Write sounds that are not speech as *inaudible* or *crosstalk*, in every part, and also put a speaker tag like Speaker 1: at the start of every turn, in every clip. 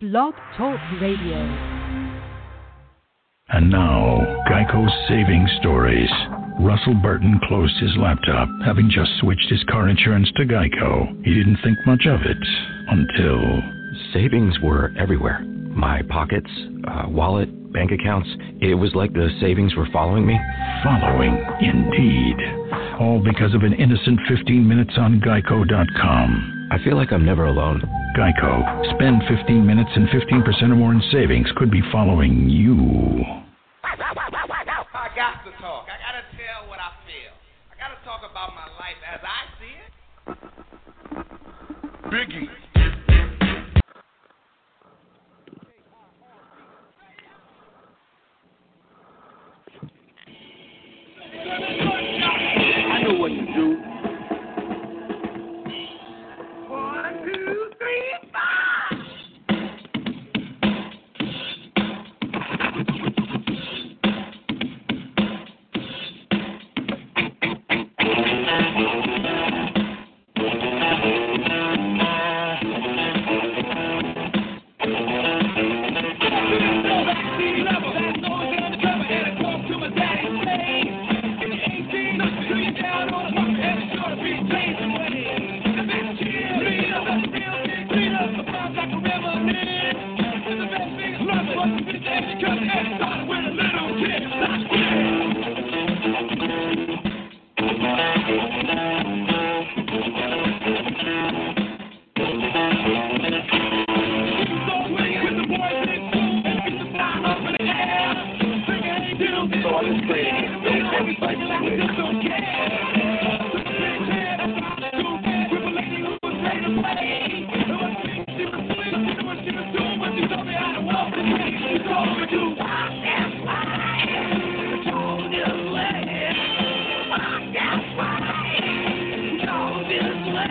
Speaker 1: Blog Talk Radio.
Speaker 2: And now, Geico's Saving Stories. Russell Burton closed his laptop, having just switched his car insurance to Geico. He didn't think much of it until.
Speaker 3: Savings were everywhere my pockets, uh, wallet, bank accounts. It was like the savings were following me.
Speaker 2: Following, indeed. All because of an innocent 15 minutes on Geico.com.
Speaker 3: I feel like I'm never alone.
Speaker 2: Geico. Spend 15 minutes and 15% or more in savings could be following you.
Speaker 4: I got to talk. I got to tell what I feel. I got to talk about my life as I see it. Biggie.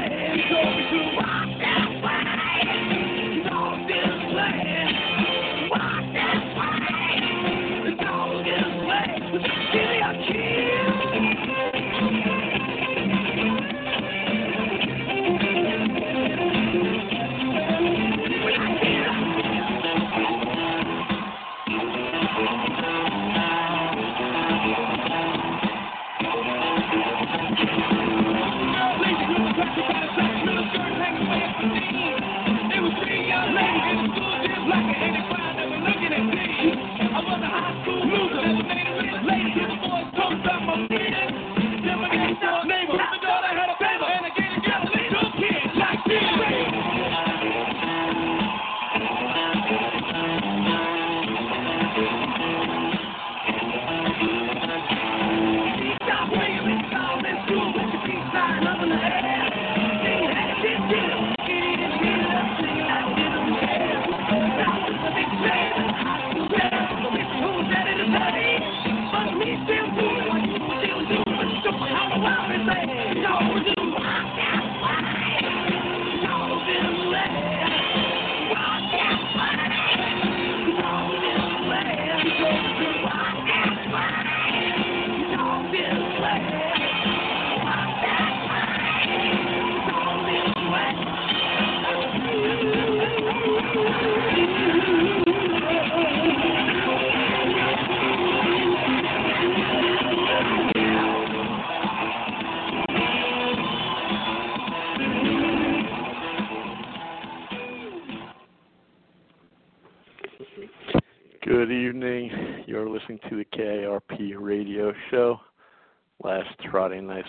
Speaker 5: Good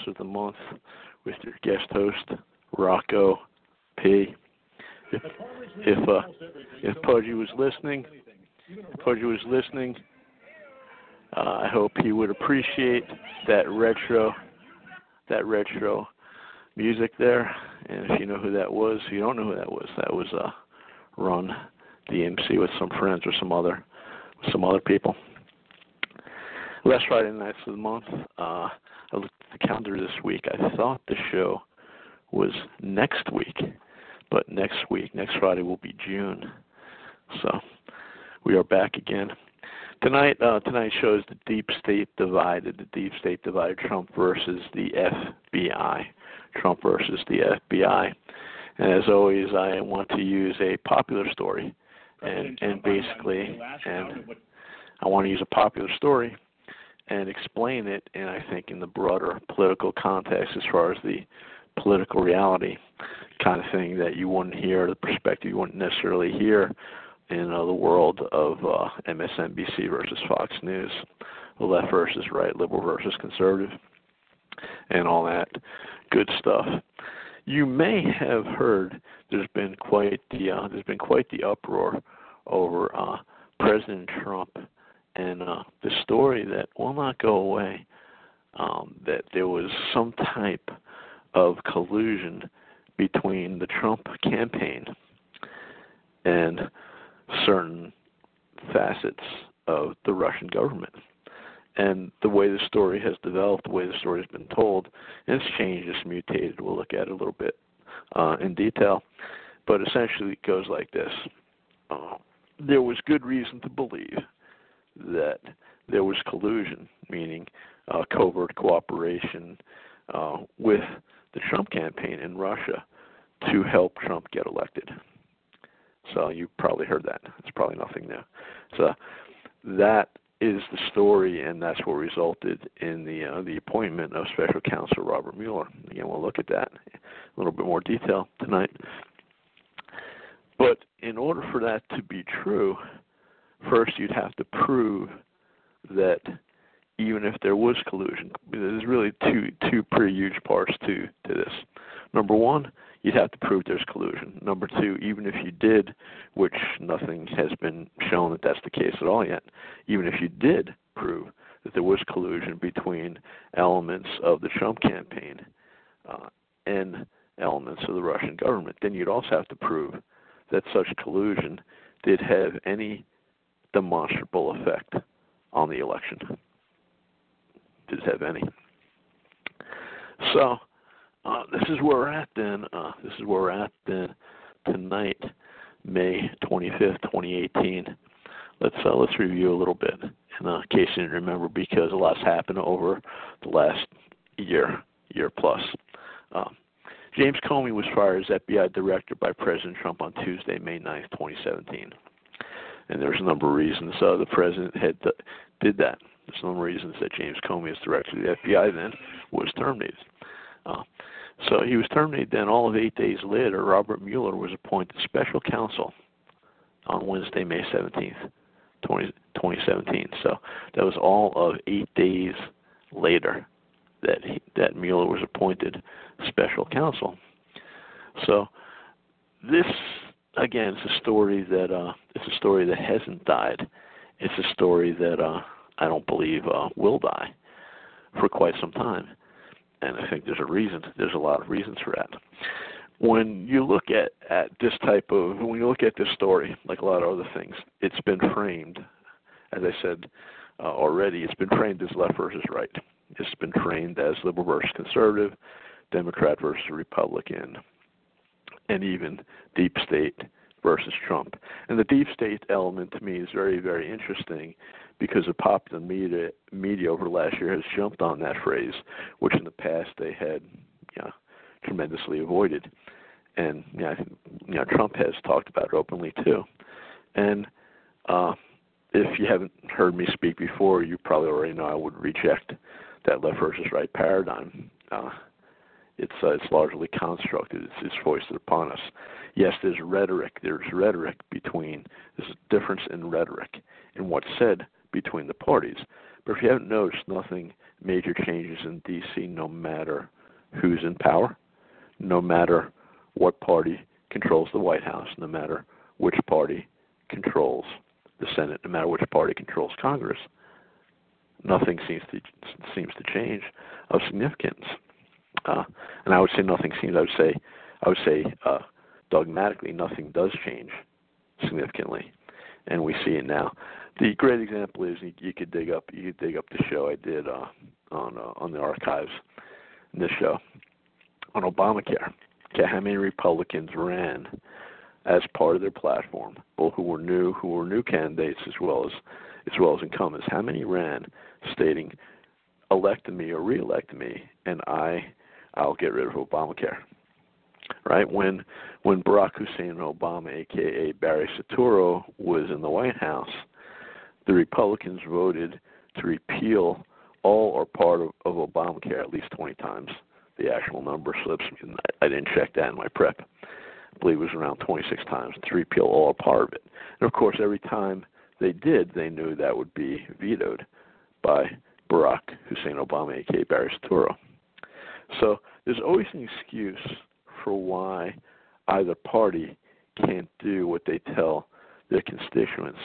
Speaker 5: Of the month, with your guest host, Rocco P. If if uh, if Pudgy was listening, Pudgy was listening, uh, I hope he would appreciate that retro, that retro music there. And if you know who that was, if you don't know who that was, that was uh, Run DMC with some friends or some other some other people. Last Friday nights of the month, uh, I looked the calendar this week. I thought the show was next week, but next week, next Friday, will be June. So we are back again. Tonight, uh, tonight's show is the deep state divided. The deep state divided. Trump versus the FBI. Trump versus the FBI. And as always, I want to use a popular story and and basically, and I want to use a popular story and explain it, and I think in the broader political context, as far as the political reality kind of thing that you wouldn't hear, the perspective you wouldn't necessarily hear in uh, the world of uh, MSNBC versus Fox News, left versus right, liberal versus conservative, and all that good stuff. You may have heard there's been quite the uh, there's been quite the uproar over uh, President Trump and uh, the story that will not go away um, that there was some type of collusion between the Trump campaign and certain facets of the Russian government. And the way the story has developed, the way the story has been told, it's changed, it's mutated. We'll look at it a little bit uh, in detail. But essentially, it goes like this uh, There was good reason to believe that there was collusion, meaning uh, covert cooperation uh, with the Trump campaign in Russia to help Trump get elected. So you probably heard that. It's probably nothing new. So that is the story, and that's what resulted in the uh, the appointment of Special Counsel Robert Mueller. Again, we'll look at that in a little bit more detail tonight. But in order for that to be true, first you'd have to prove that even if there was collusion, there's really two two pretty huge parts to to this. Number one, you'd have to prove there's collusion. Number two, even if you did, which nothing has been shown that that's the case at all yet, even if you did prove that there was collusion between elements of the Trump campaign uh, and elements of the Russian government, then you'd also have to prove that such collusion did have any demonstrable effect on the election. It have any? So uh, this is where we're at then. Uh, this is where we're at then tonight, May 25th, 2018. Let's uh, let's review a little bit in uh, case you didn't remember because a lot's happened over the last year, year plus. Um, James Comey was fired as FBI director by President Trump on Tuesday, May 9th, 2017 and there's a number of reasons uh, the president had uh, did that. There's a number of reasons that James Comey, as director of the FBI, then was terminated. Uh, so he was terminated. Then, all of eight days later, Robert Mueller was appointed special counsel on Wednesday, May 17th, 20, 2017. So that was all of eight days later that he, that Mueller was appointed special counsel. So this again, it's a story that uh, it's a story that hasn't died. It's a story that uh, I don't believe uh, will die for quite some time, and I think there's a reason. There's a lot of reasons for that. When you look at at this type of when you look at this story, like a lot of other things, it's been framed, as I said uh, already, it's been framed as left versus right. It's been framed as liberal versus conservative, Democrat versus Republican, and even deep state versus Trump. And the deep state element to me is very, very interesting because the popular media media over the last year has jumped on that phrase, which in the past they had you know, tremendously avoided. And you know, you know, Trump has talked about it openly too. And uh, if you haven't heard me speak before, you probably already know I would reject that left versus right paradigm. Uh, it's uh, it's largely constructed. It's, it's foisted upon us. Yes, there's rhetoric. There's rhetoric between. There's a difference in rhetoric in what's said between the parties. But if you haven't noticed, nothing major changes in D.C. No matter who's in power, no matter what party controls the White House, no matter which party controls the Senate, no matter which party controls Congress. Nothing seems to seems to change of significance. Uh, and I would say nothing seems. I would say, I would say, uh, dogmatically, nothing does change significantly, and we see it now. The great example is you, you could dig up you could dig up the show I did uh, on uh, on the archives this show on Obamacare. Okay, how many Republicans ran as part of their platform, both who were new who were new candidates as well as as well as incumbents? How many ran stating elect me or re-elect me, and I I'll get rid of Obamacare. right? When when Barack Hussein Obama, aka Barry Soetoro, was in the White House, the Republicans voted to repeal all or part of, of Obamacare at least 20 times. The actual number slips. Me. I didn't check that in my prep. I believe it was around 26 times to repeal all or part of it. And of course, every time they did, they knew that would be vetoed by Barack Hussein Obama, aka Barry Soetoro. So there's always an excuse for why either party can't do what they tell their constituents.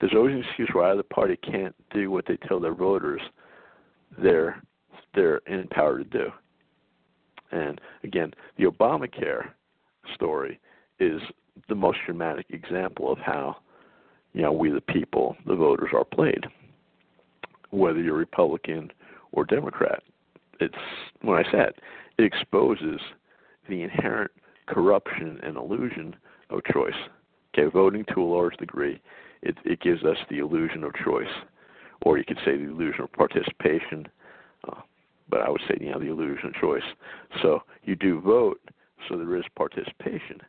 Speaker 5: There's always an excuse why either party can't do what they tell their voters they're they're in power to do. And again, the Obamacare story is the most dramatic example of how, you know, we the people, the voters are played. Whether you're Republican or Democrat. It's when I said it exposes the inherent corruption and illusion of choice. Okay, voting to a large degree, it, it gives us the illusion of choice, or you could say the illusion of participation. Uh, but I would say you know the illusion of choice. So you do vote, so there is participation,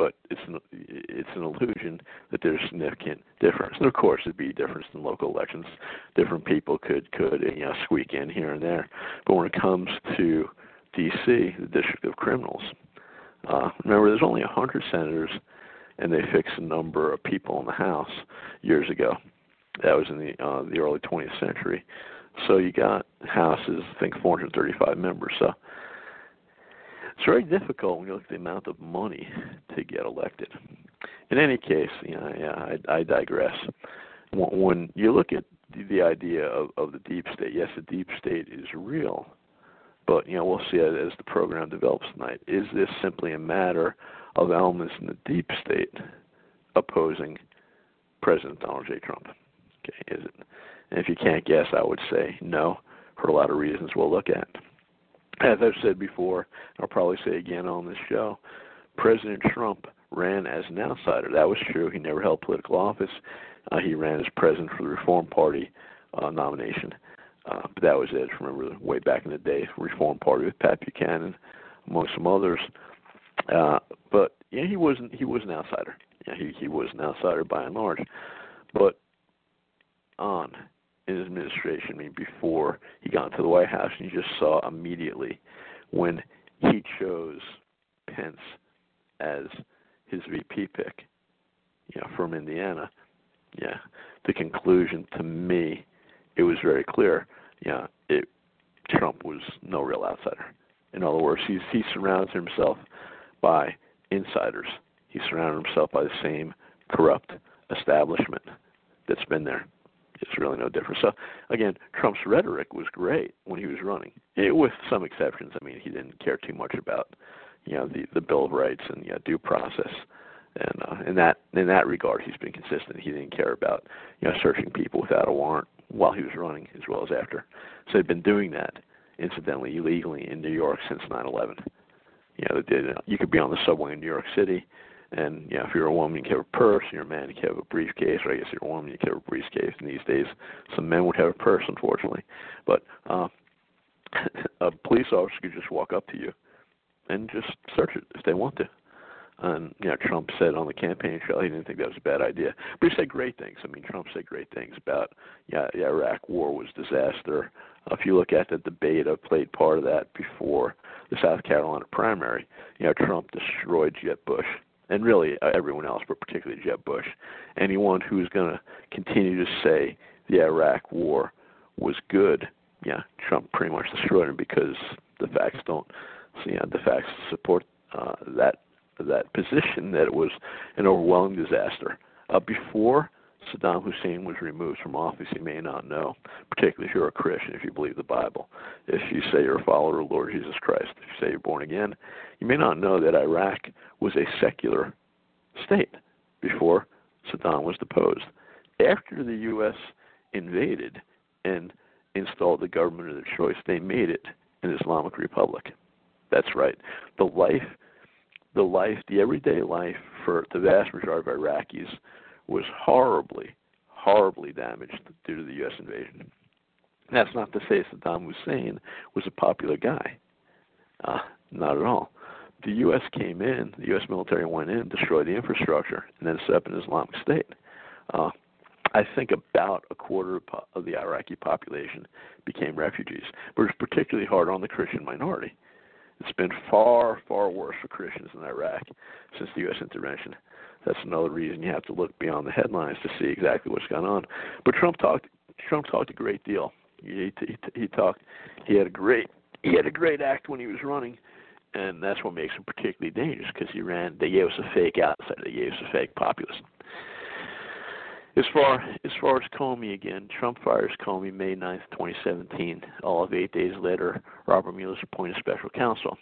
Speaker 5: but it's an it's an illusion that there's significant difference. And of course, there'd be difference in local elections. Different people could could you know squeak in here and there, but when it comes to D.C., the District of Criminals, uh, remember there's only hundred senators, and they fixed the number of people in the House years ago. That was in the uh, the early 20th century. So you got houses, I think 435 members. So it's very difficult when you look at the amount of money to get elected. In any case, you know, yeah, I, I digress. When you look at the idea of, of the deep state, yes, the deep state is real, but you know we'll see as the program develops tonight. Is this simply a matter of elements in the deep state opposing President Donald J. Trump? Okay, is it? And if you can't guess, I would say no for a lot of reasons we'll look at. *clears throat* As I've said before, I'll probably say again on this show, President Trump ran as an outsider. That was true. He never held political office. Uh, he ran as president for the Reform Party uh, nomination. Uh, but that was it. Remember, way back in the day, Reform Party with Pat Buchanan, among some others. Uh, but yeah, he wasn't. He was an outsider. Yeah, he he was an outsider by and large. But on his administration, I mean, before he got into the White House, and you just saw immediately when he chose Pence as his VP pick, you know, from Indiana. Yeah, the conclusion to me, it was very clear. Yeah, it Trump was no real outsider. In other words, he's he surrounds himself by insiders. He surrounded himself by the same corrupt establishment that's been there it's really no different. So again, Trump's rhetoric was great when he was running, it, with some exceptions. I mean, he didn't care too much about you know the the Bill of Rights and you know, due process. And uh, in that in that regard, he's been consistent. He didn't care about you know searching people without a warrant while he was running, as well as after. So they've been doing that, incidentally, illegally in New York since 9/11. You know, did, you could be on the subway in New York City and know, if you're a woman, you can have a purse. You're a man, you can have a briefcase. Or I guess you're a woman, you can have a briefcase. And these days, some men would have a purse, unfortunately. But uh, *laughs* a police officer could just walk up to you and just search it if they want to. And you know, Trump said on the campaign trail he didn't think that was a bad idea, but he said great things. I mean, Trump said great things about yeah, the Iraq War was disaster. Uh, if you look at the debate, I played part of that before the South Carolina primary. You know, Trump destroyed Jeb Bush and really uh, everyone else, but particularly Jeb Bush, anyone who's going to continue to say the Iraq War was good, yeah, Trump pretty much destroyed him because the facts don't, know, the facts support uh, that that position that it was an overwhelming disaster. Uh, before Saddam Hussein was removed from office, you may not know, particularly if you're a Christian, if you believe the Bible, if you say you're a follower of Lord Jesus Christ, if you say you're born again, you may not know that Iraq was a secular state before Saddam was deposed. After the U.S. invaded and installed the government of their choice, they made it an Islamic Republic. That's right. The life, the life, the everyday life for the vast majority of Iraqis was horribly, horribly damaged due to the U.S. invasion. That's not to say Saddam Hussein was a popular guy. Uh, not at all. the U.S. came in, the U.S. military went in, destroyed the infrastructure, and then set up an Islamic State. Uh, I think about a quarter of the Iraqi population became refugees, but it's particularly hard on the Christian minority. It's been far, far worse for Christians in Iraq since the U.S. intervention. That's another reason you have to look beyond the headlines to see exactly what's going on. But Trump talked. Trump talked a great deal. He, he, he talked. He had a great. He had a great act when he was running, and that's what makes him particularly dangerous because he ran. They gave us a fake outsider. They gave us a fake populist. As far as far as Comey again, Trump fires Comey May 9th, 2017. All of eight days later, Robert Mueller appointed special counsel.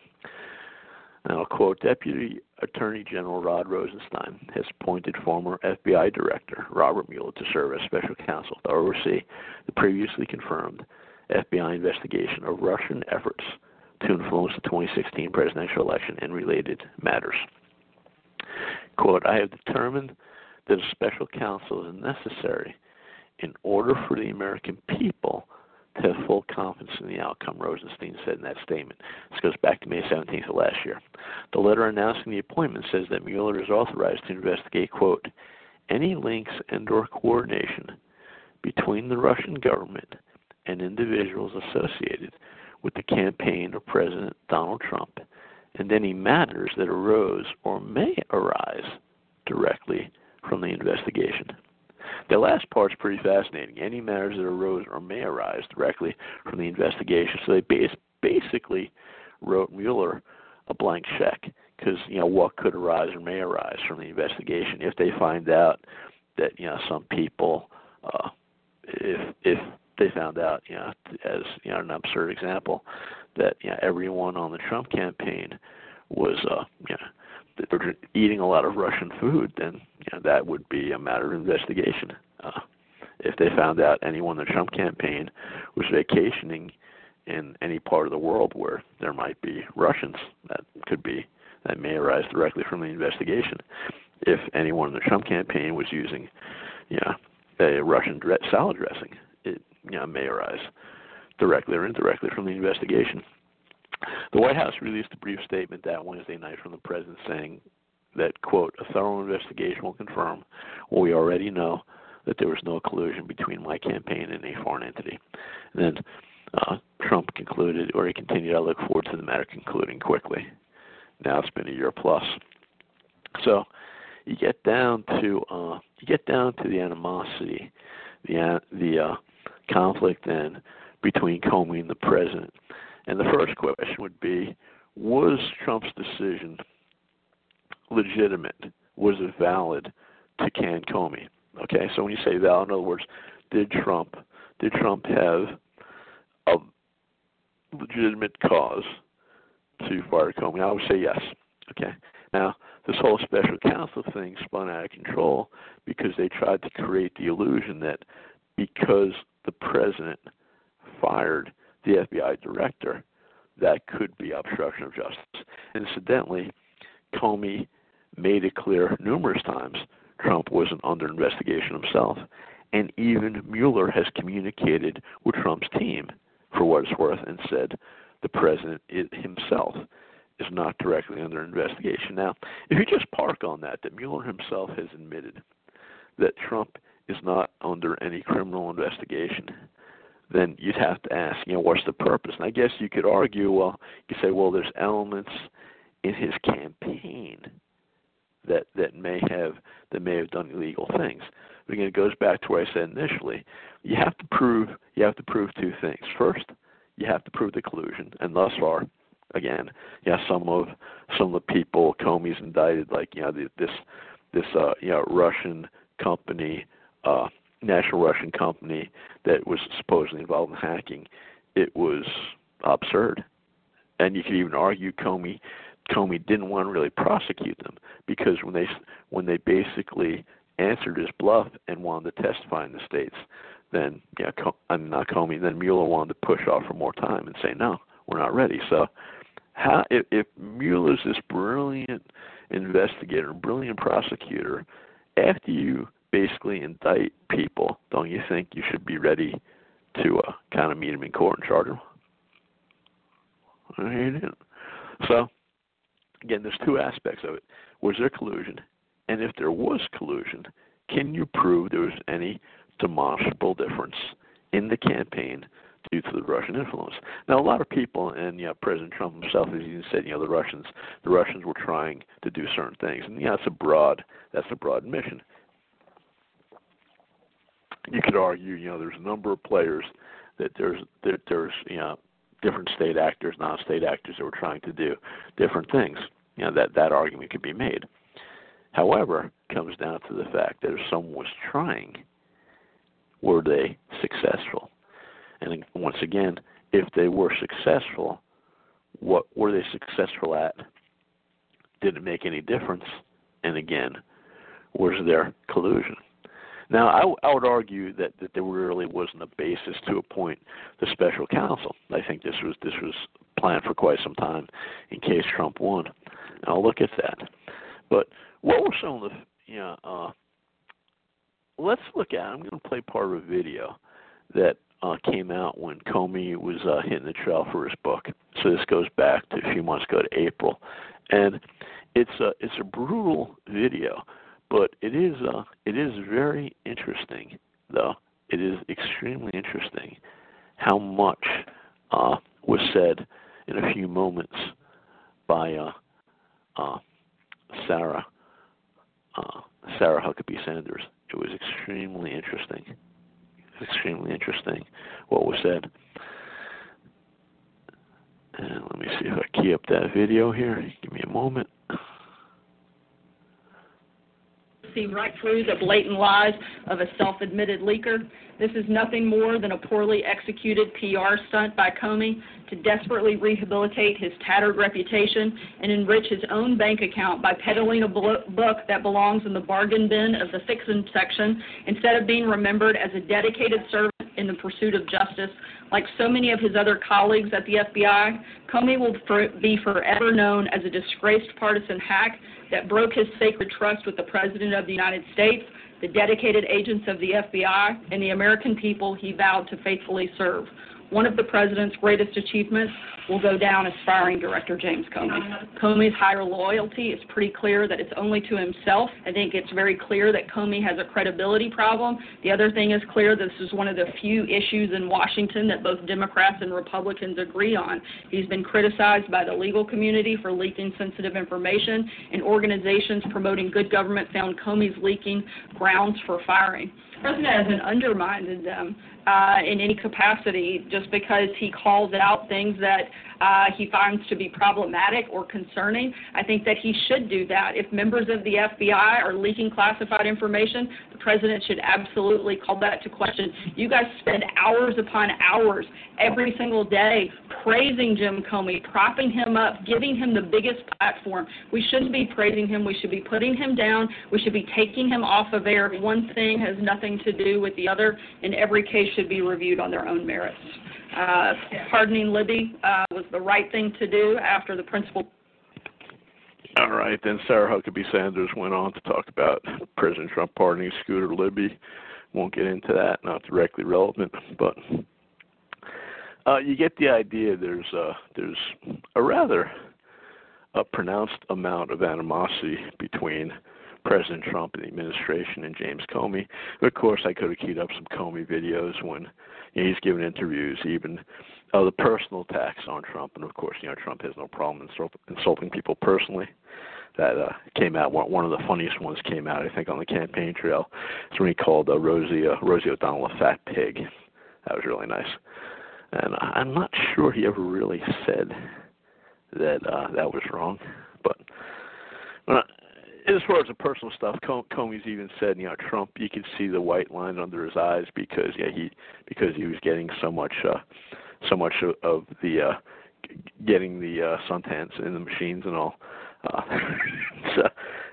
Speaker 5: And I'll quote Deputy Attorney General Rod Rosenstein has appointed former FBI Director Robert Mueller to serve as special counsel to oversee the previously confirmed FBI investigation of Russian efforts to influence the 2016 presidential election and related matters. Quote, I have determined that a special counsel is necessary in order for the American people to full confidence in the outcome, Rosenstein said in that statement. This goes back to May 17th of last year. The letter announcing the appointment says that Mueller is authorized to investigate, quote, any links and or coordination between the Russian government and individuals associated with the campaign of President Donald Trump and any matters that arose or may arise directly from the investigation. The last part's pretty fascinating. Any matters that arose or may arise directly from the investigation. So they base, basically wrote Mueller a blank check because you know what could arise or may arise from the investigation if they find out that you know some people uh, if if they found out you know as you know an absurd example that you know everyone on the Trump campaign was uh you know they're eating a lot of Russian food, then you know, that would be a matter of investigation. Uh, if they found out anyone in the Trump campaign was vacationing in any part of the world where there might be Russians, that could be that may arise directly from the investigation. If anyone in the Trump campaign was using, you know, a Russian salad dressing, it you know may arise directly or indirectly from the investigation. The White House released a brief statement that Wednesday night from the president saying that, quote, a thorough investigation will confirm what we already know that there was no collusion between my campaign and a foreign entity. And then uh, Trump concluded, or he continued, I look forward to the matter concluding quickly. Now it's been a year plus. So you get down to uh, you get down to the animosity, the the uh, conflict then between Comey and the president. And the first question would be Was Trump's decision legitimate? Was it valid to can Comey? Okay, so when you say valid, in other words, did Trump did Trump have a legitimate cause to fire Comey? I would say yes. Okay. Now, this whole special counsel thing spun out of control because they tried to create the illusion that because the president fired the FBI director, that could be obstruction of justice. Incidentally, Comey made it clear numerous times Trump wasn't under investigation himself. And even Mueller has communicated with Trump's team, for what it's worth, and said the president himself is not directly under investigation. Now, if you just park on that, that Mueller himself has admitted that Trump is not under any criminal investigation, then you'd have to ask, you know, what's the purpose? And I guess you could argue, well, you say, well, there's elements in his campaign that that may have that may have done illegal things. But again, it goes back to what I said initially. You have to prove you have to prove two things. First, you have to prove the collusion, and thus far, again, yeah, some of some of the people Comey's indicted, like you know the, this this uh, you know Russian company. Uh, national Russian company that was supposedly involved in hacking, it was absurd. And you could even argue Comey Comey didn't want to really prosecute them because when they when they basically answered his bluff and wanted to testify in the states, then yeah, I'm not Comey. Then Mueller wanted to push off for more time and say no, we're not ready. So, how if, if Mueller's this brilliant investigator, brilliant prosecutor, after you basically indict people, don't you think you should be ready to uh, kind of meet them in court and charge them? So again, there's two aspects of it. Was there collusion? And if there was collusion, can you prove there was any demonstrable difference in the campaign due to the Russian influence? Now, a lot of people, and President Trump himself has even said, you know, the Russians, the Russians were trying to do certain things, and yeah, that's a broad, that's a broad mission. You could argue, you know, there's a number of players that there's that there's you know different state actors, non-state actors that were trying to do different things. You know that that argument could be made. However, it comes down to the fact that if someone was trying, were they successful? And once again, if they were successful, what were they successful at? Did it make any difference? And again, was there collusion? Now, I, I would argue that, that there really wasn't a basis to appoint the special counsel. I think this was this was planned for quite some time in case Trump won. And I'll look at that. But what were some of the you know, uh, let's look at. I'm going to play part of a video that uh, came out when Comey was uh, hitting the trail for his book. So this goes back to a few months ago to April, and it's a it's a brutal video but it is uh, it is very interesting, though. It is extremely interesting how much uh, was said in a few moments by uh, uh, Sarah uh, Sarah Huckabee Sanders. It was extremely interesting. Extremely interesting what was said. And let me see if I key up that video here. Give me a moment.
Speaker 1: See right through the blatant lies of a self-admitted leaker. This is nothing more than a poorly executed PR stunt by Comey to desperately rehabilitate his tattered reputation and enrich his own bank account by peddling a book that belongs in the bargain bin of the fiction section instead of being remembered as a dedicated servant in the pursuit of justice. Like so many of his other colleagues at the FBI, Comey will for, be forever known as a disgraced partisan hack that broke his sacred trust with the President of the United States, the dedicated agents of the FBI, and the American people he vowed to faithfully serve. One of the president's greatest achievements will go down as firing Director James Comey. Comey's higher loyalty is pretty clear that it's only to himself. I think it's very clear that Comey has a credibility problem. The other thing is clear this is one of the few issues in Washington that both Democrats and Republicans agree on. He's been criticized by the legal community for leaking sensitive information, and organizations promoting good government found Comey's leaking grounds for firing. President hasn't undermined them uh, in any capacity just because he calls out things that uh, he finds to be problematic or concerning. I think that he should do that. If members of the FBI are leaking classified information, the president should absolutely call that to question. You guys spend hours upon hours every single day praising Jim Comey, propping him up, giving him the biggest platform. We shouldn't be praising him. We should be putting him down. We should be taking him off of air. One thing has nothing to do with the other, and every case should be reviewed on their own merits. Uh, pardoning Libby uh, was the right thing to do after the principal.
Speaker 5: All right, then Sarah Huckabee Sanders went on to talk about President Trump pardoning Scooter Libby. Won't get into that, not directly relevant, but uh, you get the idea. There's uh, there's a rather a pronounced amount of animosity between President Trump and the administration and James Comey. Of course, I could have keyed up some Comey videos when he's given interviews, even uh, the personal attacks on Trump, and of course, you know, Trump has no problem insulting people personally. That uh, came out. One of the funniest ones came out, I think, on the campaign trail. It's when he called uh, Rosie uh, Rosie O'Donnell a fat pig. That was really nice. And I'm not sure he ever really said that uh, that was wrong, but. Uh, as far as the personal stuff, Comey's even said, you know, Trump, you could see the white line under his eyes because yeah, he because he was getting so much uh so much of, of the uh getting the uh suntans in the machines and all. Uh *laughs* so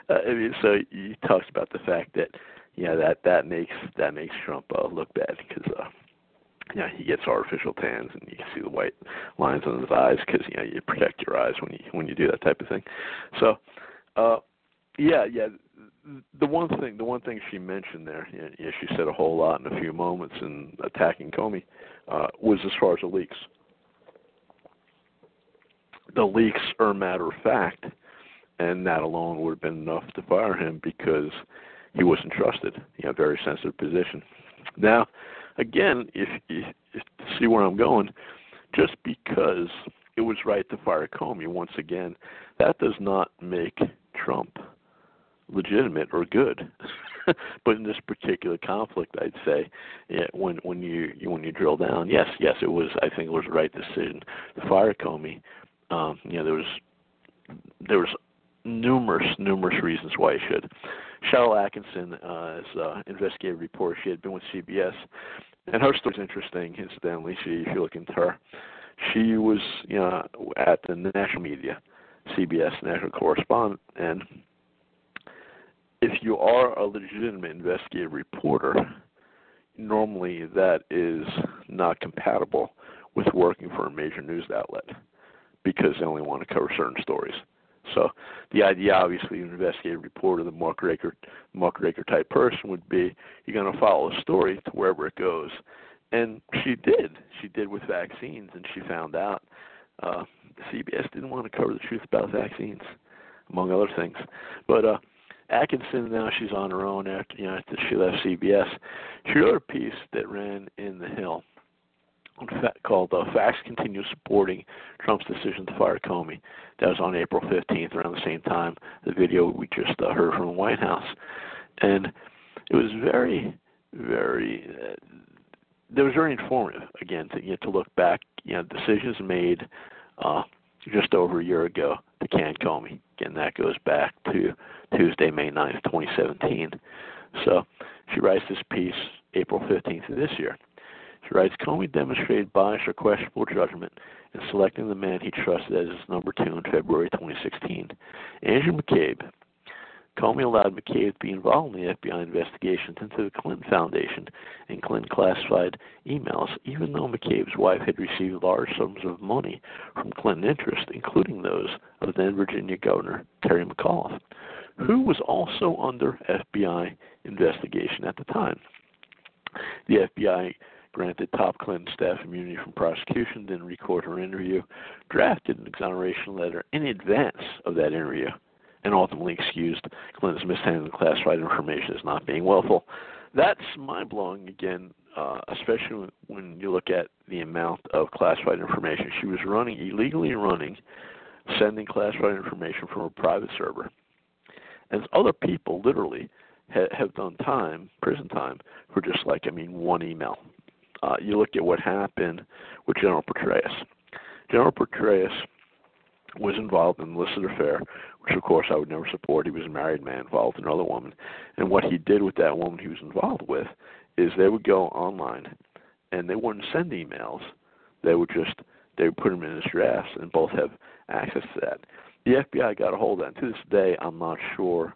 Speaker 5: uh, I mean so he talks about the fact that yeah, that that makes that makes Trump uh, look bad because uh yeah, he gets artificial tans, and you can see the white lines on his eyes because you know you protect your eyes when you when you do that type of thing. So, uh, yeah, yeah. The one thing, the one thing she mentioned there, yeah, she said a whole lot in a few moments in attacking Comey, uh, was as far as the leaks. The leaks are a matter of fact and that alone would have been enough to fire him because he wasn't trusted. You know, very sensitive position. Now, again, if, if see where I'm going, just because it was right to fire Comey, once again, that does not make Trump legitimate or good. *laughs* but in this particular conflict, I'd say, yeah, when when you, when you drill down, yes, yes, it was. I think it was the right decision to fire Comey. Um, you know, there was there was numerous numerous reasons why he should. Sharyl Attkisson, uh, as uh, investigative reporter, she had been with CBS, and her story's interesting. Incidentally, she if you look into her, she was you know at the national media, CBS national correspondent, and if you are a legitimate investigative reporter, normally that is not compatible with working for a major news outlet because they only want to cover certain stories. So the idea, obviously, an investigative reporter, the muckraker, muckraker type person would be you're going to follow a story to wherever it goes, and she did. She did with vaccines, and she found out uh, CBS didn't want to cover the truth about vaccines, among other things. But uh, Attkisson now she's on her own after you know after she left CBS. She wrote a piece that ran in the Hill called uh, "Facts Continue Supporting Trump's Decision to Fire Comey." That was on April 15th, around the same time the video we just uh, heard from the White House, and it was very, very. Uh, that was very informative. Again, to you know, to look back, you know, decisions made uh, just over a year ago to can Comey. Again, that goes back to Tuesday, May 9th, 2017. So she writes this piece April 15th of this year. She writes, Comey demonstrated bias or questionable judgment in selecting the man he trusted as his number two in February 2016. Andrew McCabe, Comey allowed McCabe to be involved in the FBI investigations into the Clinton Foundation and Clinton classified emails, even though McCabe's wife had received large sums of money from Clinton interests, including those of then Virginia Governor Terry McAuliffe, who was also under FBI investigation at the time. The FBI granted top Clinton staff immunity from prosecution, didn't record her interview, drafted an exoneration letter in advance of that interview and ultimately excused Clinton's mishandling of classified information as not being willful. That's mind blowing again, uh, especially when you look at the amount of classified information. She was running, illegally running, sending classified information from a private server. And other people literally ha- have done time, prison time, for just like, I mean, one email. Uh, you look at what happened with General Petraeus. General Petraeus was involved in an illicit affair, which of course I would never support. He was a married man involved in another woman, and what he did with that woman he was involved with is they would go online, and they wouldn't send emails. They would just they would put them in his drafts, and both have access to that. The FBI got a hold of that. And to this day, I'm not sure,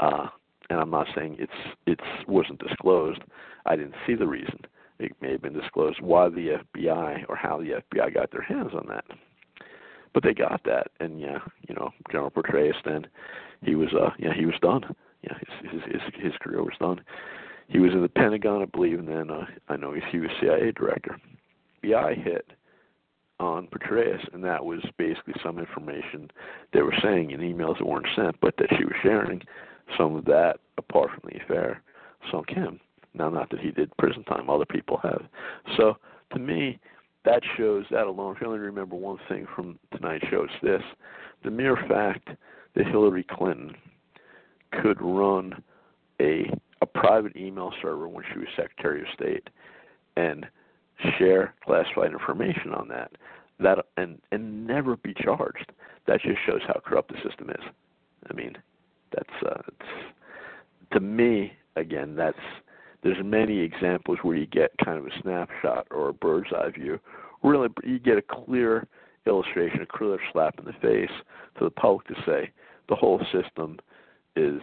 Speaker 5: uh, and I'm not saying it's it's wasn't disclosed. I didn't see the reason. It may have been disclosed why the FBI or how the FBI got their hands on that but they got that, and yeah, you know, General Petraeus then he was uh yeah he was done. Yeah, his his his, his career was done. He was in the Pentagon, I believe, and then uh, I know he, he was CIA director. FBI hit on Petraeus, and that was basically some information they were saying in emails that weren't sent, but that she was sharing. Some of that, apart from the affair, sunk him. Now, not that he did prison time; other people have. So, to me, that shows that alone. If you only remember one thing from tonight's show, it's this: the mere fact that Hillary Clinton could run a a private email server when she was Secretary of State and share classified information on that that and and never be charged that just shows how corrupt the system is i mean that's uh it's to me again that's there's many examples where you get kind of a snapshot or a bird's eye view. Really, you get a clear illustration, a clear slap in the face to the public to say the whole system is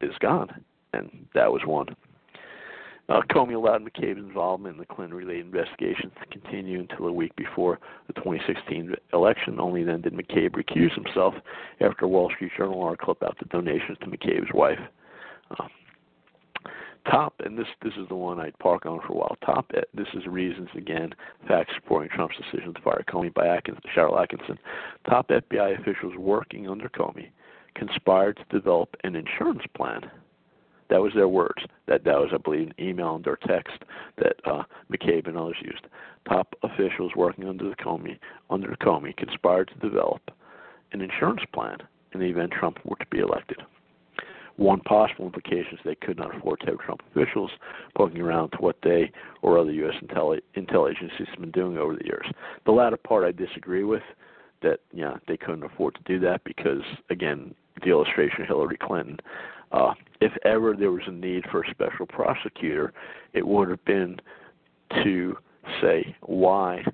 Speaker 5: is gone, and that was one. Uh, Comey allowed McCabe's involvement in the Clinton-related investigations to continue until a week before the 2016 election. Only then did McCabe recuse himself after a Wall Street Journal article about the donations to McCabe's wife. Uh, Top, and this this is the one I'd park on for a while. Top, this is reasons again, facts supporting Trump's decision to fire Comey by Atkins, Sharyl Attkisson. Top FBI officials working under Comey conspired to develop an insurance plan. That was their words. That that was, I believe, an email and or text that uh, McCabe and others used. Top officials working under the Comey under Comey conspired to develop an insurance plan in the event Trump were to be elected. One possible implication is they could not afford to have Trump officials poking around to what they or other U.S. Intel, intel agencies have been doing over the years. The latter part I disagree with, that yeah they couldn't afford to do that because again the illustration of Hillary Clinton. Uh, if ever there was a need for a special prosecutor, it would have been to say why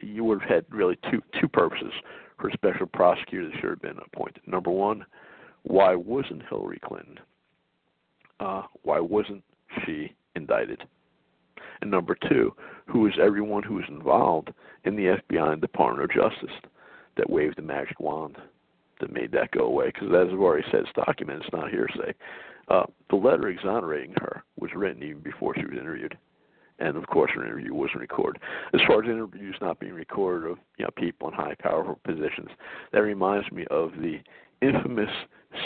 Speaker 5: you would have had really two two purposes for a special prosecutor that should have been appointed. Number one, why wasn't Hillary Clinton? Uh, why wasn't she indicted? And number two, who is everyone who was involved in the FBI and Department of Justice that waved the magic wand that made that go away? Because as I've already said, it's documented, not hearsay. Uh, the letter exonerating her was written even before she was interviewed and of course her interview wasn't recorded. As far as interviews not being recorded of you know people in high powerful positions, that reminds me of the infamous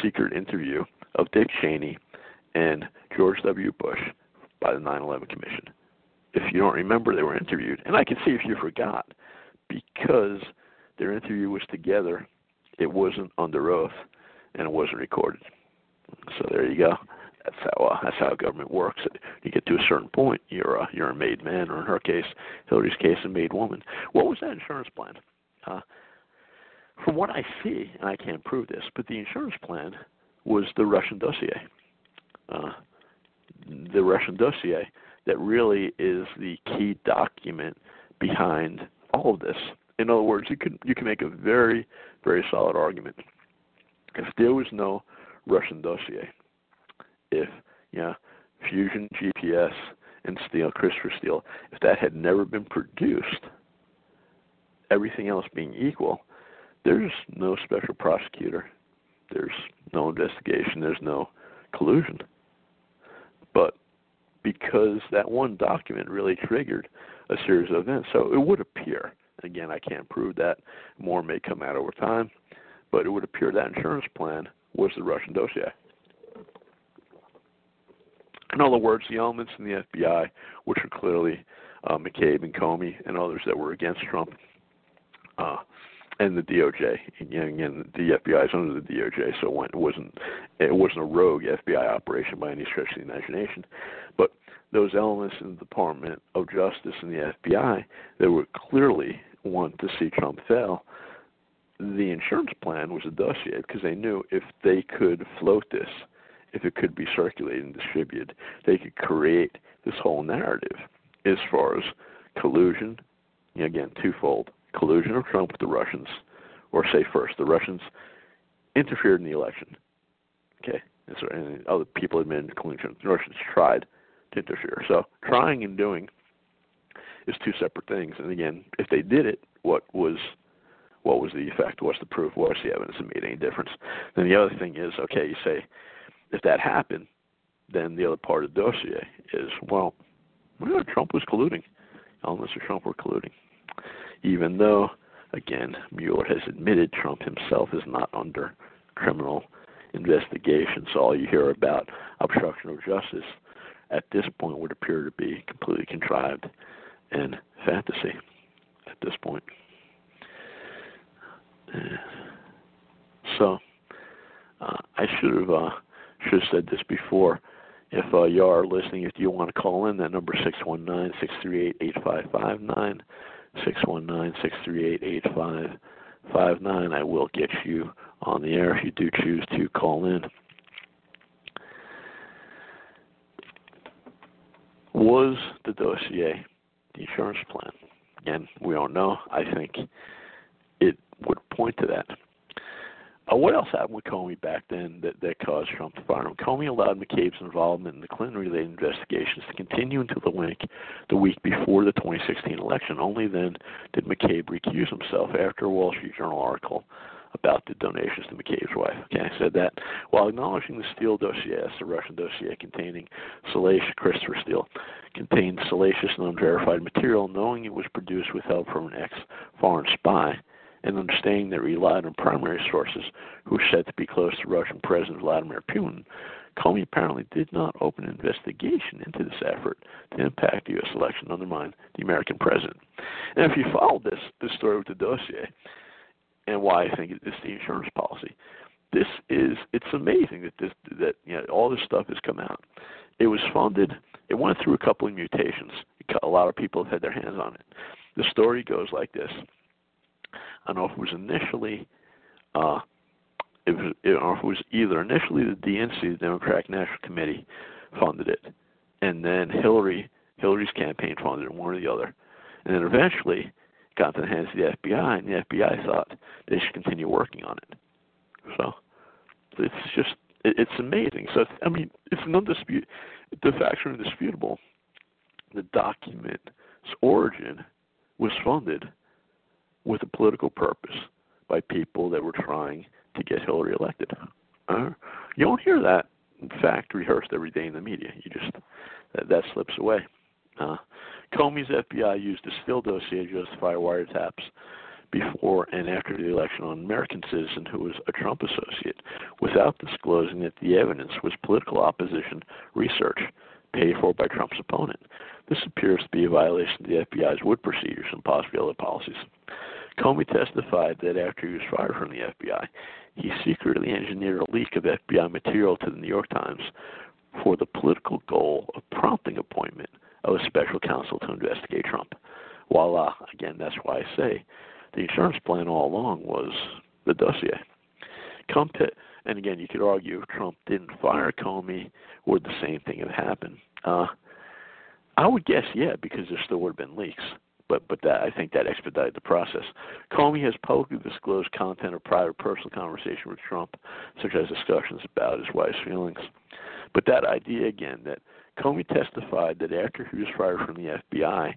Speaker 5: secret interview of Dick Cheney and George W. Bush by the 9/11 Commission. If you don't remember, they were interviewed, and I can see if you forgot because their interview was together. It wasn't under oath, and it wasn't recorded. So there you go that's how uh, that's how government works. You get to a certain point, you're a, you're a made man, or in her case, Hillary's case, a made woman. What was that insurance plan? Uh, from what I see, and I can't prove this, but the insurance plan was the Russian dossier. Uh, the Russian dossier that really is the key document behind all of this. In other words, you can you can make a very very solid argument. If there was no Russian dossier, if know Fusion GPS and Steele, Christopher Steele, if that had never been produced, everything else being equal, there's no special prosecutor, there's no investigation, there's no collusion. But because that one document really triggered a series of events, so it would appear, again, I can't prove that, more may come out over time, but it would appear that insurance plan was the Russian dossier. In other words, the elements in the FBI, which are clearly uh, McCabe and Comey and others that were against Trump, uh, and the DOJ. Again, again, the FBI is under the DOJ, so it wasn't it wasn't a rogue FBI operation by any stretch of the imagination. But those elements in the Department of Justice and the FBI that would clearly want to see Trump fail. The insurance plan was a dossier because they knew if they could float this if it could be circulated and distributed, they could create this whole narrative as far as collusion, again, twofold collusion of Trump with the Russians, or say first, the Russians interfered in the election. Okay, and, other people admitted collusion. The Russians tried interfere. So trying and doing is two separate things. And again, if they did it, what was what was the effect? What's the proof? What's the evidence that made any difference? Then the other thing is, okay, you say if that happened, then the other part of the dossier is, well, well Trump was colluding. Elements of Trump were colluding. Even though, again, Mueller has admitted Trump himself is not under criminal investigation, so all you hear about obstruction of justice at this point would appear to be completely contrived and fantasy at this point. So, uh, I should have uh, should have said this before. If uh, you are listening, if you want to call in, that number six one nine six three eight eight five five nine, six one nine six three eight eight five five nine. I will get you on the air if you do choose to call in. Was the dossier the insurance plan? Again, we don't know. I think it would point to that. Uh, what else happened with Comey back then that, that caused Trump to fire him? Comey allowed McCabe's involvement in the Clinton-related investigations to continue until the week, the week before the 2016 election. Only then did McCabe recuse himself after a Wall Street Journal article about the donations to McCabe's wife. Okay, I said that while acknowledging the Steele dossier, the Russian dossier containing salacious Christopher Steele, contained salacious and unverified material, knowing it was produced with help from an ex-foreign spy and understanding that relied on primary sources who were said to be close to Russian President Vladimir Putin, Comey apparently did not open an investigation into this effort to impact the U.S. election undermine the American president. And if you follow this this story with the dossier, and why I think it's the insurance policy, this is it's amazing that this that you know all this stuff has come out. It was funded. It went through a couple of mutations. A lot of people have had their hands on it. The story goes like this. I don't know if it was initially, uh, it was, or if it was either initially the DNC, the Democratic National Committee, funded it, and then Hillary, Hillary's campaign funded it, one or the other, and then eventually the hands of the FBI, and the FBI thought they should continue working on it. So it's just it's amazing. So I mean, it's an undisputable. The facts are indisputable. The document's origin was funded with a political purpose by people that were trying to get Hillary elected. Uh, you don't hear that fact rehearsed every day in the media. You just that, that slips away. Uh, Comey's FBI used a Steele dossier to justify wiretaps before and after the election on an American citizen who was a Trump associate without disclosing that the evidence was political opposition research paid for by Trump's opponent. This appears to be a violation of the FBI's Woods procedures and possibly other policies. Comey testified that after he was fired from the FBI, he secretly engineered a leak of FBI material to the New York Times for the political goal of prompting appointment of special counsel to investigate Trump. Voila, again, that's why I say the insurance plan all along was the dossier. Trump, and again, you could argue if Trump didn't fire Comey, would the same thing have happened? Uh, I would guess yeah, because there still would have been leaks. But but that I think that expedited the process. Comey has publicly disclosed content of private personal conversation with Trump, such as discussions about his wife's feelings. But that idea again that Comey testified that after he was fired from the FBI,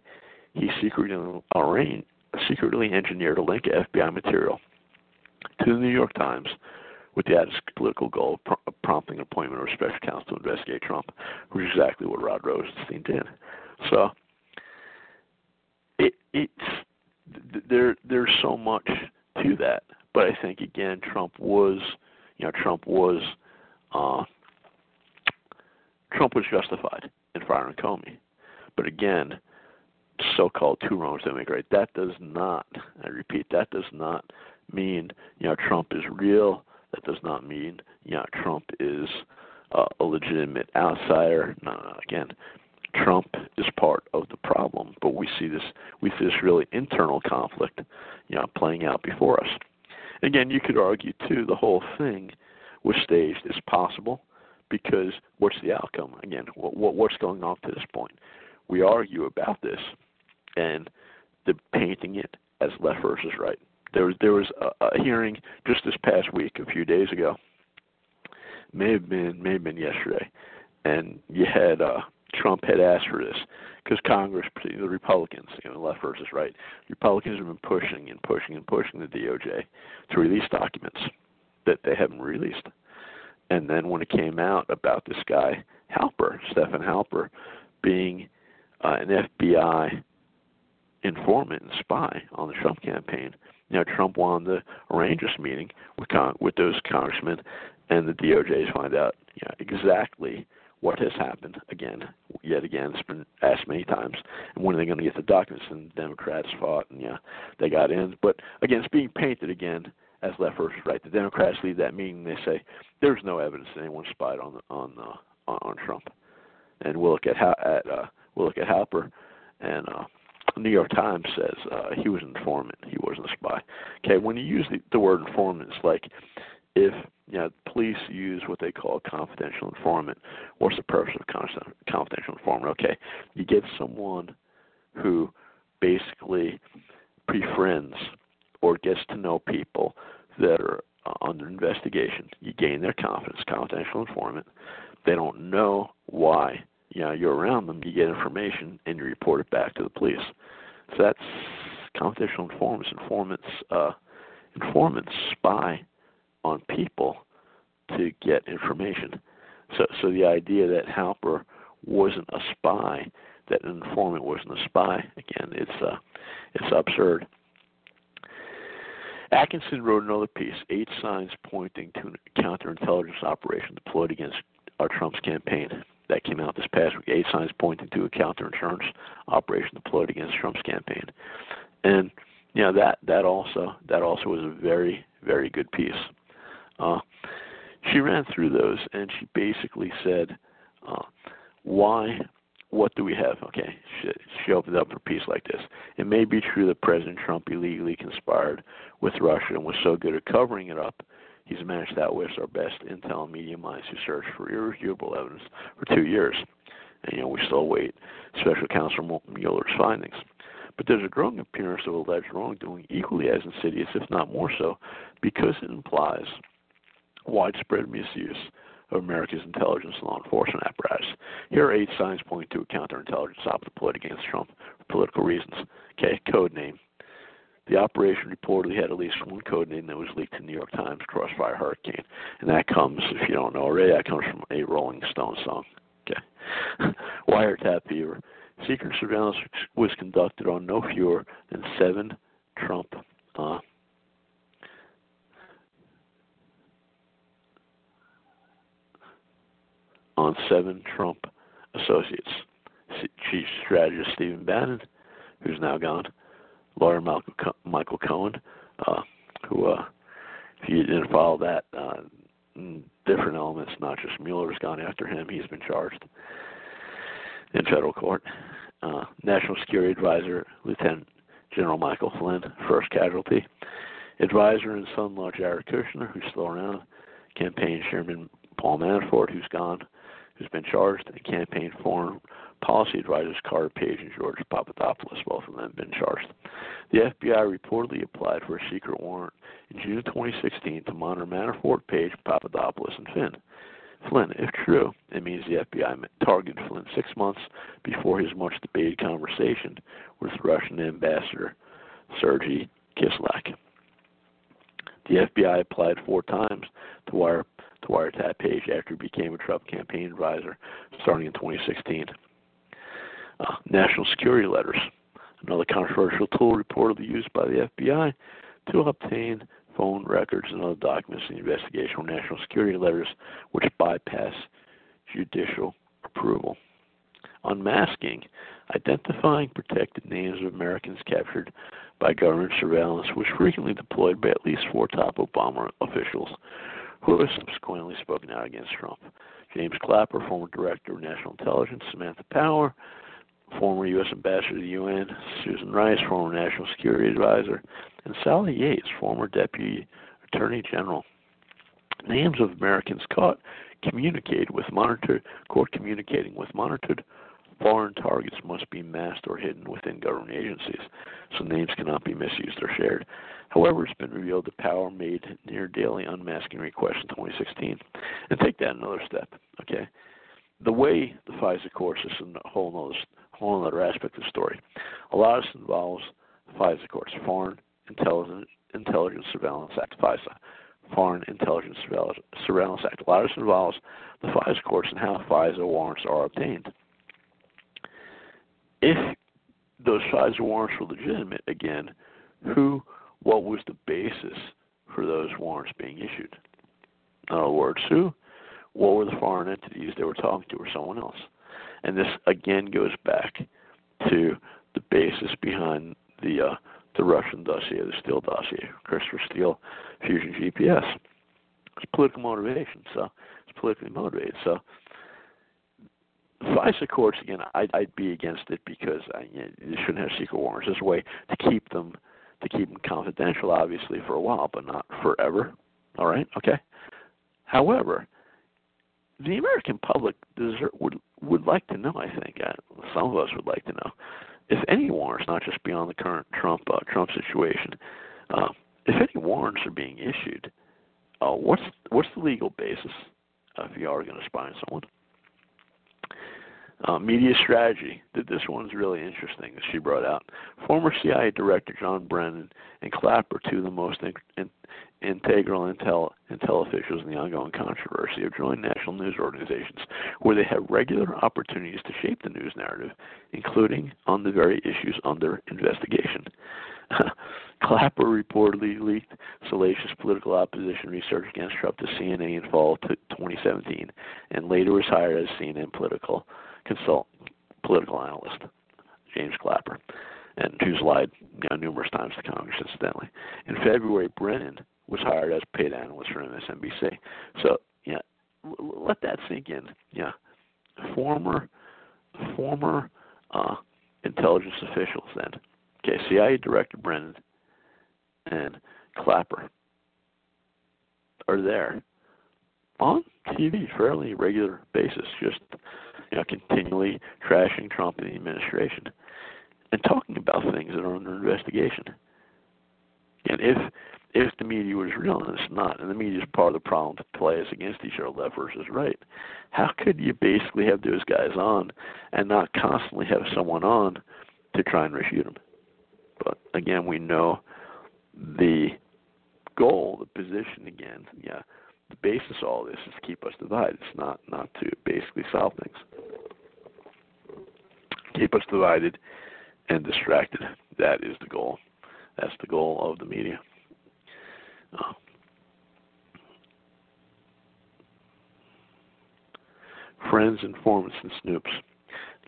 Speaker 5: he secretly arranged secretly engineered a link of FBI material to the New York Times with the added political goal of prompting appointment of a special counsel to investigate Trump, which is exactly what Rod Rosenstein did. So it, it's there. There's so much to that, but I think again, Trump was, you know, Trump was, uh, Trump was justified in firing Comey, but again, so-called two wrongs don't make right. That does not, I repeat, that does not mean you know Trump is real. That does not mean you know Trump is uh, a legitimate outsider. No, no, again, Trump is part of the problem, but we see this we see this really internal conflict, you know, playing out before us. Again, you could argue too the whole thing was staged is possible because what's the outcome? Again, what, what what's going on to this point? We argue about this and the painting it as left versus right. There was there was a, a hearing just this past week, a few days ago. May have been may have been yesterday, and you had uh, Trump had asked for this because Congress, the Republicans, you know, left versus right, Republicans have been pushing and pushing and pushing the DOJ to release documents that they haven't released. And then when it came out about this guy Halper, Stephen Halper, being uh, an FBI informant and spy on the Trump campaign. You know, Trump wanted to arrange this meeting with con- with those congressmen, and the DOJ find out you know, exactly what has happened. Again, yet again, it's been asked many times. And when are they going to get the documents? And Democrats fought, and yeah, they got in. But again, it's being painted again as left versus right. The Democrats leave that meeting. They say there's no evidence that anyone spied on on uh, on, on Trump. And we'll look at how at uh, we'll look at Halper and uh, New York Times says uh, he was an informant. He wasn't a spy. Okay, when you use the, the word informant, it's like if you know, police use what they call a confidential informant. What's the purpose of confidential informant? Okay, you get someone who basically befriends or gets to know people that are uh, under investigation. You gain their confidence. Confidential informant. They don't know why you know you're around them, you get information and you report it back to the police. So that's confidential informants. Informants uh, informants spy on people to get information. So so the idea that Halper wasn't a spy, that an informant wasn't a spy, again, it's uh, it's absurd. Attkisson wrote another piece, Eight Signs Pointing to a Counterintelligence Operation Deployed Against Our Trump's Campaign. That came out this past week. Eight signs pointing to a counterintelligence operation deployed against Trump's campaign. And you know that that also that also was a very very good piece. Uh, she ran through those and she basically said, uh, why what do we have? Okay, she, she opened up a piece like this. It may be true that President Trump illegally conspired with Russia and was so good at covering it up, he's managed to outwit our best intel and media minds who searched for irrefutable evidence for two years. And, you know, we still await Special Counsel Mueller's findings. But there's a growing appearance of alleged wrongdoing equally as insidious, if not more so, because it implies widespread misuse of America's intelligence and law enforcement apparatus. Here are eight signs pointing to a counterintelligence op deployed against Trump for political reasons. Okay, code name. The operation reportedly had at least one code name that was leaked to New York Times, Crossfire Hurricane. And that comes, if you don't know already, that comes from a Rolling Stone song. Okay. *laughs* Wiretap fever. Secret surveillance was conducted on no fewer than seven Trump uh, on seven Trump associates. Chief strategist Stephen Bannon, who's now gone, lawyer Michael, Co- Michael Cohen, uh, who, uh, if you didn't follow that, uh, different elements, not just Mueller's gone after him. He's been charged in federal court. Uh, National Security Advisor Lieutenant General Michael Flynn, first casualty. Advisor and son-in-law Jared Kushner, who's still around. Campaign Chairman Paul Manafort, who's gone who's been charged, and campaign foreign policy advisors Carter Page and George Papadopoulos, both of them have been charged. The FBI reportedly applied for a secret warrant in June 2016 to monitor Manafort, Page, Papadopoulos, and Finn. Flynn, if true, it means the FBI targeted Flynn six months before his much debated conversation with Russian Ambassador Sergei Kislyak. The FBI applied four times to wire to wiretap Page after he became a Trump campaign advisor starting in 2016. Uh, national security letters, another controversial tool reportedly used by the FBI to obtain phone records and other documents in the investigation were national security letters which bypass judicial approval. Unmasking, identifying protected names of Americans captured by government surveillance was frequently deployed by at least four top Obama officials who have subsequently spoken out against Trump. James Clapper, former director of national intelligence, Samantha Power, former U.S. ambassador to the UN, Susan Rice, former national security advisor, and Sally Yates, former deputy attorney general. Names of Americans caught communicated with monitored court communicating with monitored foreign targets must be masked or hidden within government agencies, so names cannot be misused or shared. However, it's been revealed that Power made near daily unmasking requests in 2016. And take that another step, okay? The way the FISA courts is a whole other, whole other aspect of the story. A lot of this involves FISA courts, Foreign Intelligence, Intelligence Surveillance Act, FISA. Foreign Intelligence Surveillance Act. A lot of this involves the FISA courts and how FISA warrants are obtained. If those FISA warrants were legitimate, again, who what was the basis for those warrants being issued. In other words, who, what were the foreign entities they were talking to, or someone else? And this again goes back to the basis behind the uh, the Russian dossier, the Steele dossier, Christopher Steele, Fusion GPS. It's political motivation, so it's politically motivated. So FISA courts, again, I'd, I'd be against it because I, you, know, you shouldn't have secret warrants. There's a way to keep them to keep them confidential, obviously, for a while, but not forever. All right, okay. However, the American public deserve, would would like to know. I think uh, some of us would like to know if any warrants, not just beyond the current Trump uh, Trump situation, uh, if any warrants are being issued, uh, what's what's the legal basis if you are going to spy on someone? Uh, media strategy. That This one's really interesting that she brought out. Former CIA Director John Brennan and Clapper, two of the most in, in, integral intel, intel officials in the ongoing controversy, have joined national news organizations where they have regular opportunities to shape the news narrative, including on the very issues under investigation. *laughs* Clapper reportedly leaked salacious political opposition research against Trump to CNN in fall 2017, and later was hired as CNN political consult political analyst, James Clapper, and who's lied you know, numerous times to Congress, incidentally. In February, Brennan was hired as paid analyst for MSNBC. So, yeah, let that sink in. Yeah, former, former uh, intelligence officials then. Okay, CIA Director Brennan and Clapper are there on TV fairly regular basis, just you know, continually trashing Trump and the administration and talking about things that are under investigation. And if if the media was real and it's not, and the media is part of the problem to play us against each other, left versus right, how could you basically have those guys on and not constantly have someone on to try and refute them? But again, we know the goal, the position again, yeah, the basis of all this is to keep us divided. It's not not to basically solve things. Keep us divided and distracted. That is the goal. That's the goal of the media. Uh, friends, informants, and snoops.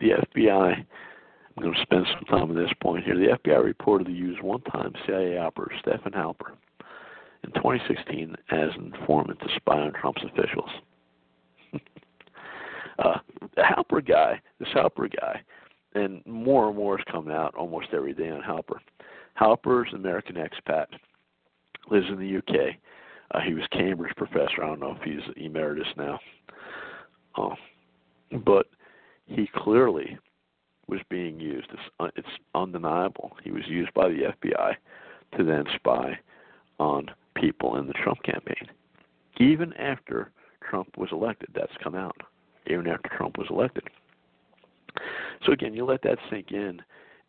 Speaker 5: The FBI, I'm going to spend some time on this point here. The FBI reportedly used one time CIA operative Stephen Halper in 2016 as an informant to spy on Trump's officials. *laughs* uh, the Halper guy, this Halper guy, and more and more is coming out almost every day on Halper. Halper's American expat, lives in the UK. Uh, he was Cambridge professor. I don't know if he's emeritus now, uh, but he clearly was being used. It's, uh, it's undeniable. He was used by the FBI to then spy on people in the Trump campaign. Even after Trump was elected, that's come out. Even after Trump was elected. So again, you let that sink in,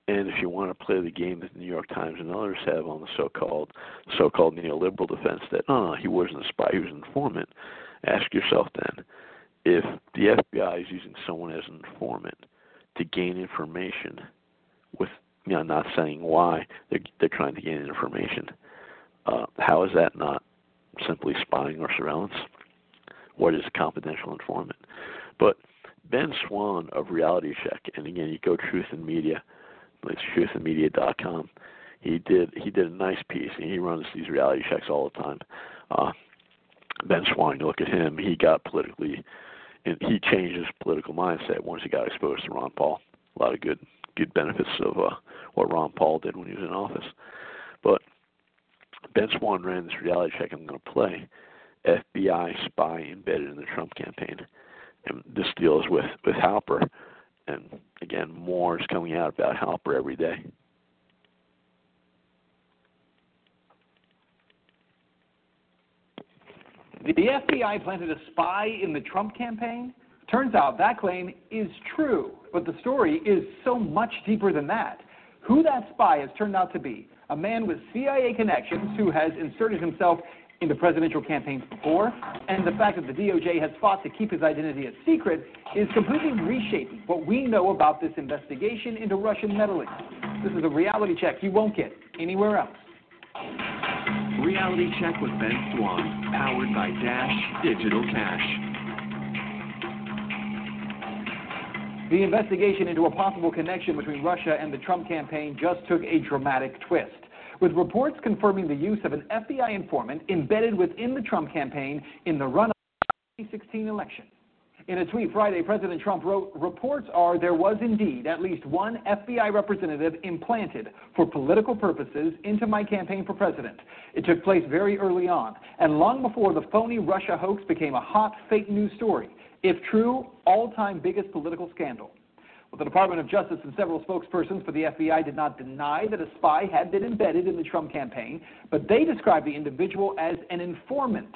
Speaker 5: and if you want to play the game that the New York Times and others have on the so-called so-called neoliberal defense that oh he wasn't a spy, he was an informant, ask yourself then if the FBI is using someone as an informant to gain information with you know not saying why they're they're trying to gain information uh, how is that not simply spying or surveillance? What is a confidential informant? But Ben Swann of Reality Check, and again, you go Truth in Media, it's truthinmedia.com. He did he did a nice piece, and he runs these reality checks all the time. Uh, ben Swann, you look at him, he got politically, and he changed his political mindset once he got exposed to Ron Paul. A lot of good good benefits of uh, what Ron Paul did when he was in office. But Ben Swann ran this reality check I'm going to play. FBI spy embedded in the Trump campaign. And this deals with, with Halper. And again, more is coming out about Halper every day.
Speaker 6: The FBI planted a spy in the Trump campaign? Turns out that claim is true, but the story is so much deeper than that. Who that spy has turned out to be a man with CIA connections who has inserted himself into presidential campaigns before, and the fact that the DOJ has fought to keep his identity a secret is completely reshaping what we know about this investigation into Russian meddling. This is a reality check you won't get anywhere else.
Speaker 7: Reality Check with Ben Swann, powered by Dash Digital Cash.
Speaker 6: The investigation into a possible connection between Russia and the Trump campaign just took a dramatic twist, with reports confirming the use of an FBI informant embedded within the Trump campaign in the run-up to the 2016 election. In a tweet Friday, President Trump wrote, Reports are there was indeed at least one FBI representative implanted for political purposes into my campaign for president. It took place very early on, and long before the phony Russia hoax became a hot fake news story. If true, all-time biggest political scandal. The Department of Justice and several spokespersons for the FBI did not deny that a spy had been embedded in the Trump campaign, but they described the individual as an informant.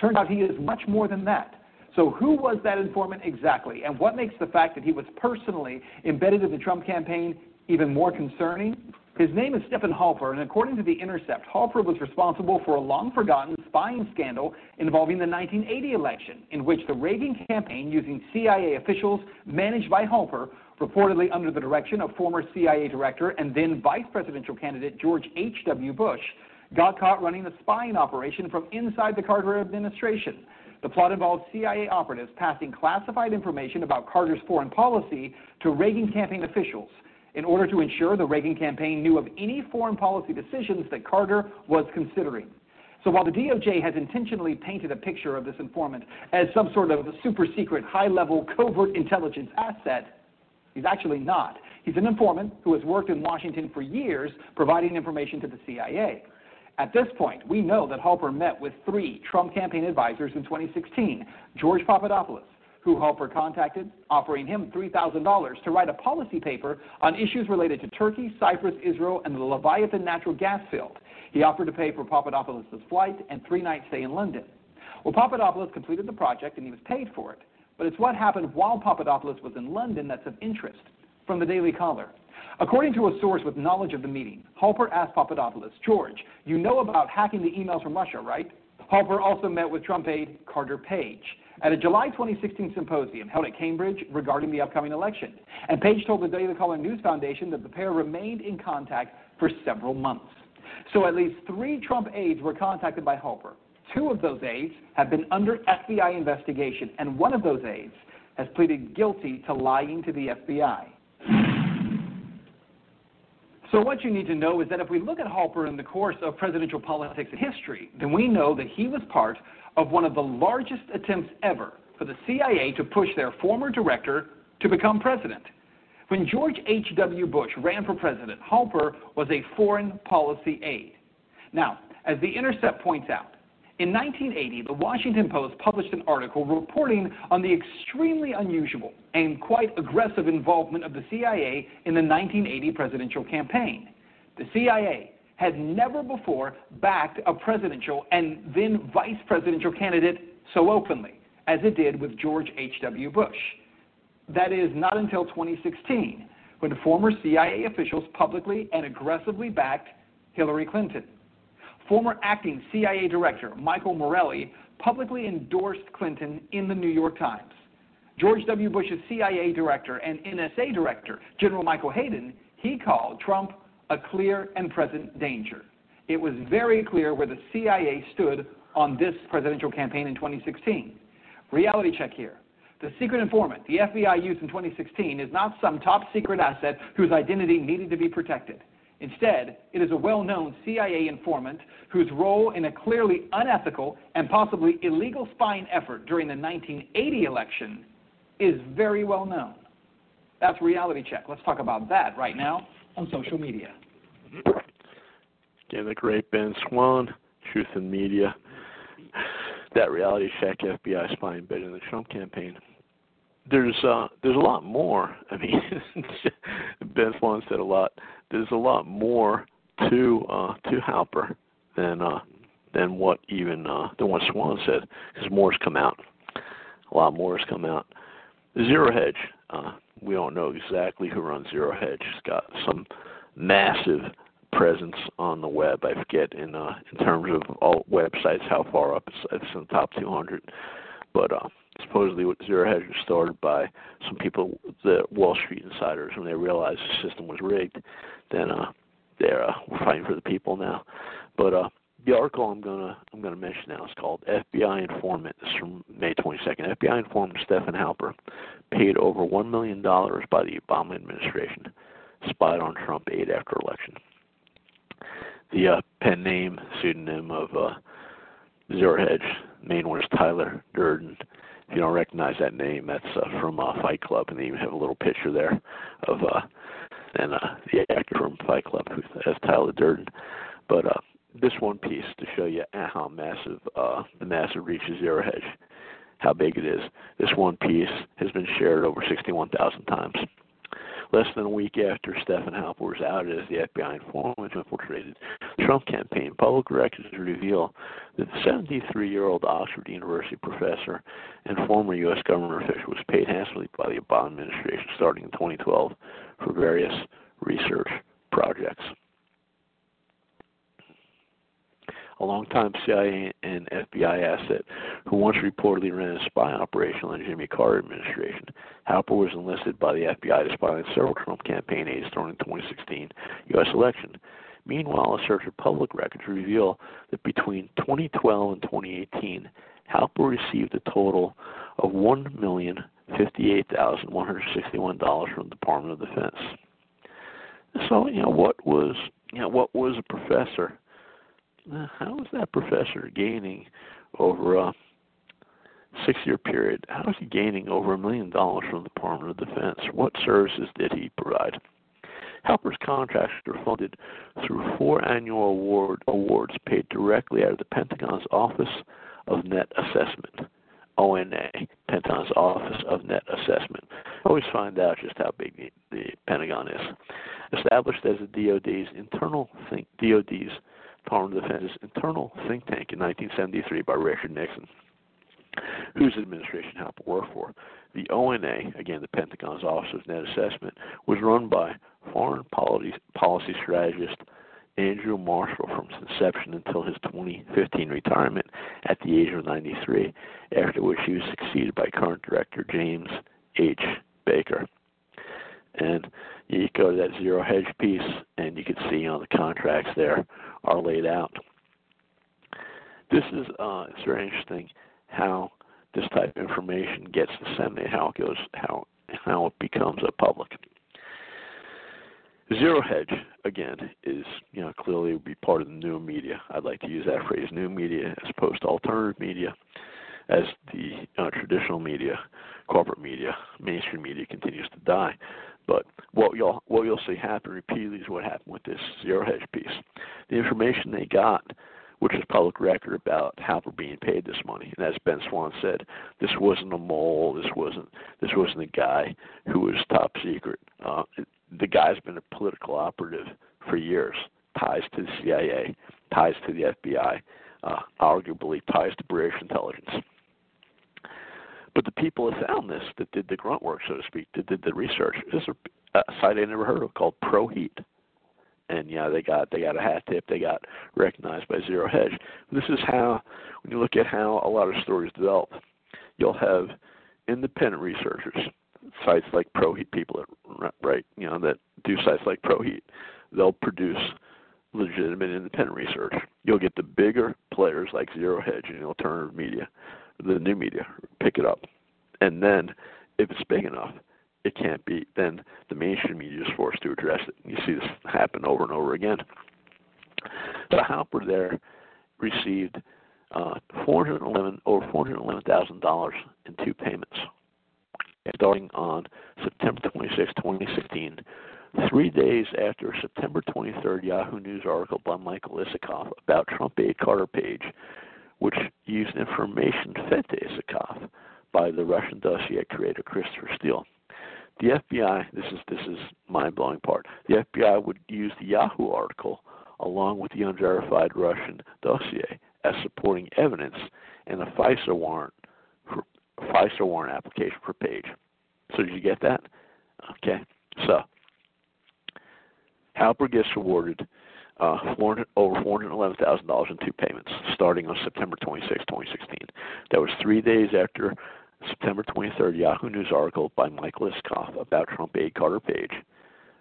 Speaker 6: Turns out he is much more than that. So, who was that informant exactly? And what makes the fact that he was personally embedded in the Trump campaign even more concerning? His name is Stephen Halper, and according to The Intercept, Halper was responsible for a long forgotten spying scandal involving the 1980 election, in which the Reagan campaign, using CIA officials managed by Halper, reportedly under the direction of former CIA director and then vice presidential candidate George H.W. Bush, got caught running a spying operation from inside the Carter administration. The plot involved CIA operatives passing classified information about Carter's foreign policy to Reagan campaign officials in order to ensure the Reagan campaign knew of any foreign policy decisions that Carter was considering. So while the DOJ has intentionally painted a picture of this informant as some sort of super secret, high level covert intelligence asset, he's actually not. He's an informant who has worked in Washington for years providing information to the CIA. At this point, we know that Halper met with three Trump campaign advisors in 2016 George Papadopoulos, who Halper contacted, offering him $3,000 to write a policy paper on issues related to Turkey, Cyprus, Israel, and the Leviathan natural gas field. He offered to pay for Papadopoulos' flight and three night stay in London. Well, Papadopoulos completed the project and he was paid for it. But it's what happened while Papadopoulos was in London that's of interest. From the Daily Caller. According to a source with knowledge of the meeting, Halper asked Papadopoulos, George, you know about hacking the emails from Russia, right? Halper also met with Trump aide Carter Page at a July 2016 symposium held at Cambridge regarding the upcoming election. And Page told the Daily Caller News Foundation that the pair remained in contact for several months. So at least three Trump aides were contacted by Halper. Two of those aides have been under FBI investigation, and one of those aides has pleaded guilty to lying to the FBI. So what you need to know is that if we look at Halper in the course of presidential politics and history, then we know that he was part of one of the largest attempts ever for the CIA to push their former director to become president. When George H.W. Bush ran for president, Halper was a foreign policy aide. Now, as The Intercept points out, in 1980, the Washington Post published an article reporting on the extremely unusual and quite aggressive involvement of the CIA in the 1980 presidential campaign. The CIA had never before backed a presidential and then vice presidential candidate so openly as it did with George H.W. Bush. That is, not until 2016, when former CIA officials publicly and aggressively backed Hillary Clinton. Former acting CIA Director Michael Morell publicly endorsed Clinton in the New York Times. George W. Bush's CIA Director and NSA Director, General Michael Hayden, he called Trump a clear and present danger. It was very clear where the CIA stood on this presidential campaign in 2016. Reality check here. The secret informant the FBI used in 2016 is not some top secret asset whose identity needed to be protected. Instead, it is a well known CIA informant whose role in a clearly unethical and possibly illegal spying effort during the 1980 election is very well known. That's reality check. Let's talk about that right now on social media.
Speaker 5: Again, the great Ben Swann, Truth in Media. That reality check FBI spying bit in the Trump campaign. There's uh there's a lot more. *laughs* I mean Ben Swann said a lot. There's a lot more to uh to Halper than uh than what even uh than what Swann said. Because more has come out. A lot more has come out. Zero Hedge. Uh we don't know exactly who runs Zero Hedge. It's got some massive presence on the web. I forget in uh, in terms of all websites how far up it's, it's in the top 200. But uh, supposedly, Zero Hedge was started by some people, the Wall Street insiders, when they realized the system was rigged. Then uh, they're uh, fighting for the people now. But uh, the article I'm gonna I'm gonna mention now is called FBI informant. Is from May 22nd. FBI informant Stephen Halper paid over one million dollars by the Obama administration spied on Trump aide after election. The uh, pen name, pseudonym of uh, Zero Hedge, main one is Tyler Durden. If you don't recognize that name, that's uh, from uh, Fight Club, and they even have a little picture there of uh, and uh, the actor from Fight Club, who has Tyler Durden. But uh, this one piece to show you how massive uh, the massive reach of Zero Hedge, how big it is. This one piece has been shared over 61,000 times. Less than a week after Stephen Halper was outed as the FBI informant who infiltrated the Trump campaign, public records reveal that the 73-year-old Oxford University professor and former U.S. government official was paid handsomely by the Obama administration starting in 2012 for various research projects. A longtime CIA and FBI asset who once reportedly ran a spy operation on the Jimmy Carter administration. Halper was enlisted by the FBI to spy on several Trump campaign aides during the 2016 U.S. election. Meanwhile, a search of public records reveal that between 2012 and 2018, Halper received a total of one million fifty-eight thousand one hundred sixty-one dollars from the Department of Defense. So, you know, what was you know what was a professor how is that professor gaining over a six year period? How is he gaining over a million dollars from the Department of Defense? What services did he provide? Halper's contracts are funded through four annual award awards paid directly out of the Pentagon's Office of Net Assessment. ONA, Pentagon's Office of Net Assessment. Always find out just how big the, the Pentagon is. Established as the DoD's internal think DoD's Department of Defense's internal think tank in 1973 by Richard Nixon, whose administration Halper worked for. The ONA, again the Pentagon's Office of Net Assessment, was run by foreign policy, policy strategist Andrew Marshall from inception until his 2015 retirement at the age of 93, after which he was succeeded by current director James H. Baker. And you go to that zero hedge piece, and you can see on the contracts there are laid out. This is uh, it's very interesting how this type of information gets disseminated, how it goes, how how it becomes a public. Zero hedge again is you know clearly would be part of the new media. I'd like to use that phrase, new media, as opposed to alternative media, as the uh, traditional media, corporate media, mainstream media continues to die. But what you'll what you'll see happen repeatedly is what happened with this zero hedge piece. The information they got, which is public record about Halper being paid this money, and as Ben Swann said, this wasn't a mole. This wasn't this wasn't a guy who was top secret. Uh, the guy's been a political operative for years, ties to the CIA, ties to the FBI, uh, arguably ties to British intelligence. But the people that found this, that did the grunt work, so to speak, that did the research, this is a site I never heard of called ProHeat. And yeah, they got they got a hat tip. They got recognized by Zero Hedge. This is how, when you look at how a lot of stories develop, you'll have independent researchers, sites like ProHeat, people that right, you know, that do sites like ProHeat. They'll produce legitimate independent research. You'll get the bigger players like Zero Hedge and alternative media the new media pick it up, and then if it's big enough, it can't be. Then the mainstream media is forced to address it. You see this happen over and over again. The Halper there received uh, 411 over 411 thousand dollars in two payments, starting on September 26, 2016. Three days after September 23rd Yahoo News article by Michael Isikoff about Trump aide Carter Page which used information fed to Isikoff by the Russian dossier creator Christopher Steele. The FBI, this is this is mind-blowing part. The FBI would use the Yahoo article along with the unverified Russian dossier as supporting evidence in a FISA warrant for FISA warrant application for Page. So did you get that? Okay. So Halper gets awarded uh, over $411,000 in two payments starting on September 26, 2016. That was three days after September 23rd Yahoo News article by Michael Isikoff about Trump aide Carter Page,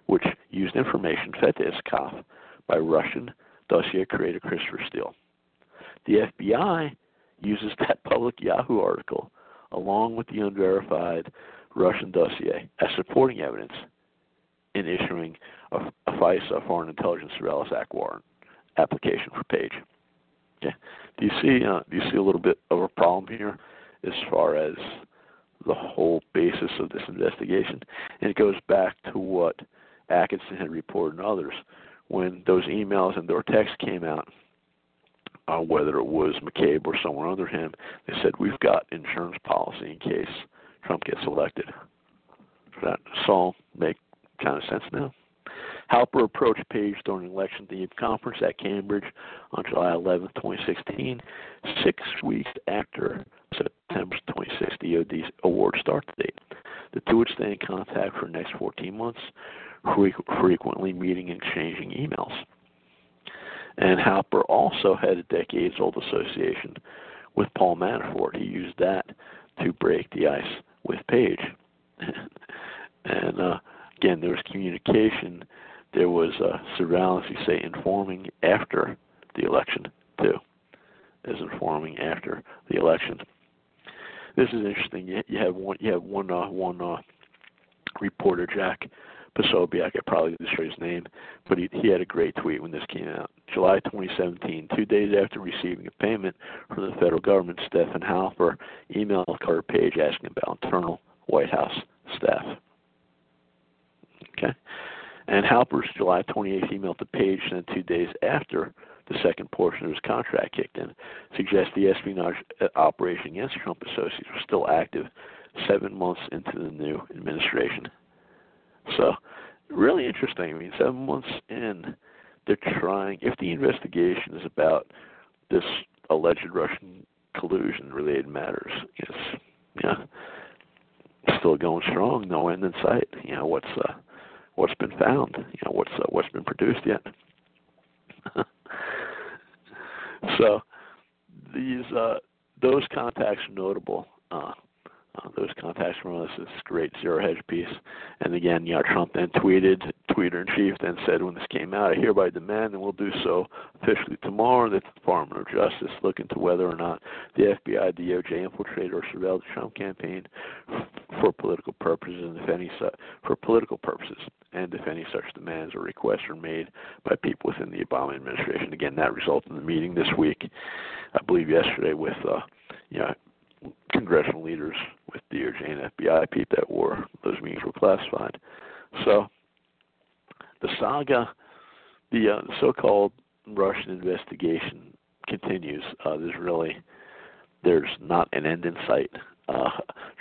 Speaker 5: which used information fed to Isikoff by Russian dossier creator Christopher Steele. The FBI uses that public Yahoo article along with the unverified Russian dossier as supporting evidence in issuing a, a FISA, Foreign Intelligence Surveillance Act warrant application for Page. Okay. Do you see? Uh, do you see a little bit of a problem here, as far as the whole basis of this investigation? And it goes back to what Attkisson had reported and others when those emails and their texts came out. Uh, whether it was McCabe or someone under him, they said we've got insurance policy in case Trump gets elected. Does that Saul make kind of sense now. Halper approached Page during an election themed conference at Cambridge on July 11, 2016, six weeks after September 26th DoD award start date. The two would stay in contact for the next 14 months, frequently meeting and exchanging emails. And Halper also had a decades old association with Paul Manafort. He used that to break the ice with Page. *laughs* and uh, again, there was communication. There was uh, surveillance, you say, informing after the election, too, as informing after the election. This is interesting. You, have one, you have one, uh, one uh, reporter, Jack Posobiec, I probably destroy his name, but he, he had a great tweet when this came out. July 2017, two days after receiving a payment from the federal government, Stephen Halper emailed Carter Page asking about internal White House staff. Okay? And Halper's July 28th email to Page, then two days after the second portion of his contract kicked in, suggests the espionage uh, operation against Trump associates was still active seven months into the new administration. So, really interesting. I mean, seven months in, they're trying. If the investigation is about this alleged Russian collusion related matters, it's yeah, still going strong. No end in sight. You know what's uh, what's been found. You know what's uh, what's been produced yet. *laughs* so these uh, those contacts are notable. Uh, uh, those contacts from us is great zero hedge piece. And again, you know, Trump then tweeted, tweeter in chief then said when this came out, I hereby demand and will do so officially tomorrow that the Department of Justice look into whether or not the FBI, DOJ infiltrated or surveilled the Trump campaign for political purposes and if any su- for political purposes and if any such demands or requests are made by people within the Obama administration. Again, that resulted in the meeting this week, I believe yesterday with uh you know congressional leaders with DOJ and FBI people that were those meetings were classified. So the saga, the, uh, so-called Russian investigation continues. Uh, there's really there's not an end in sight. Uh,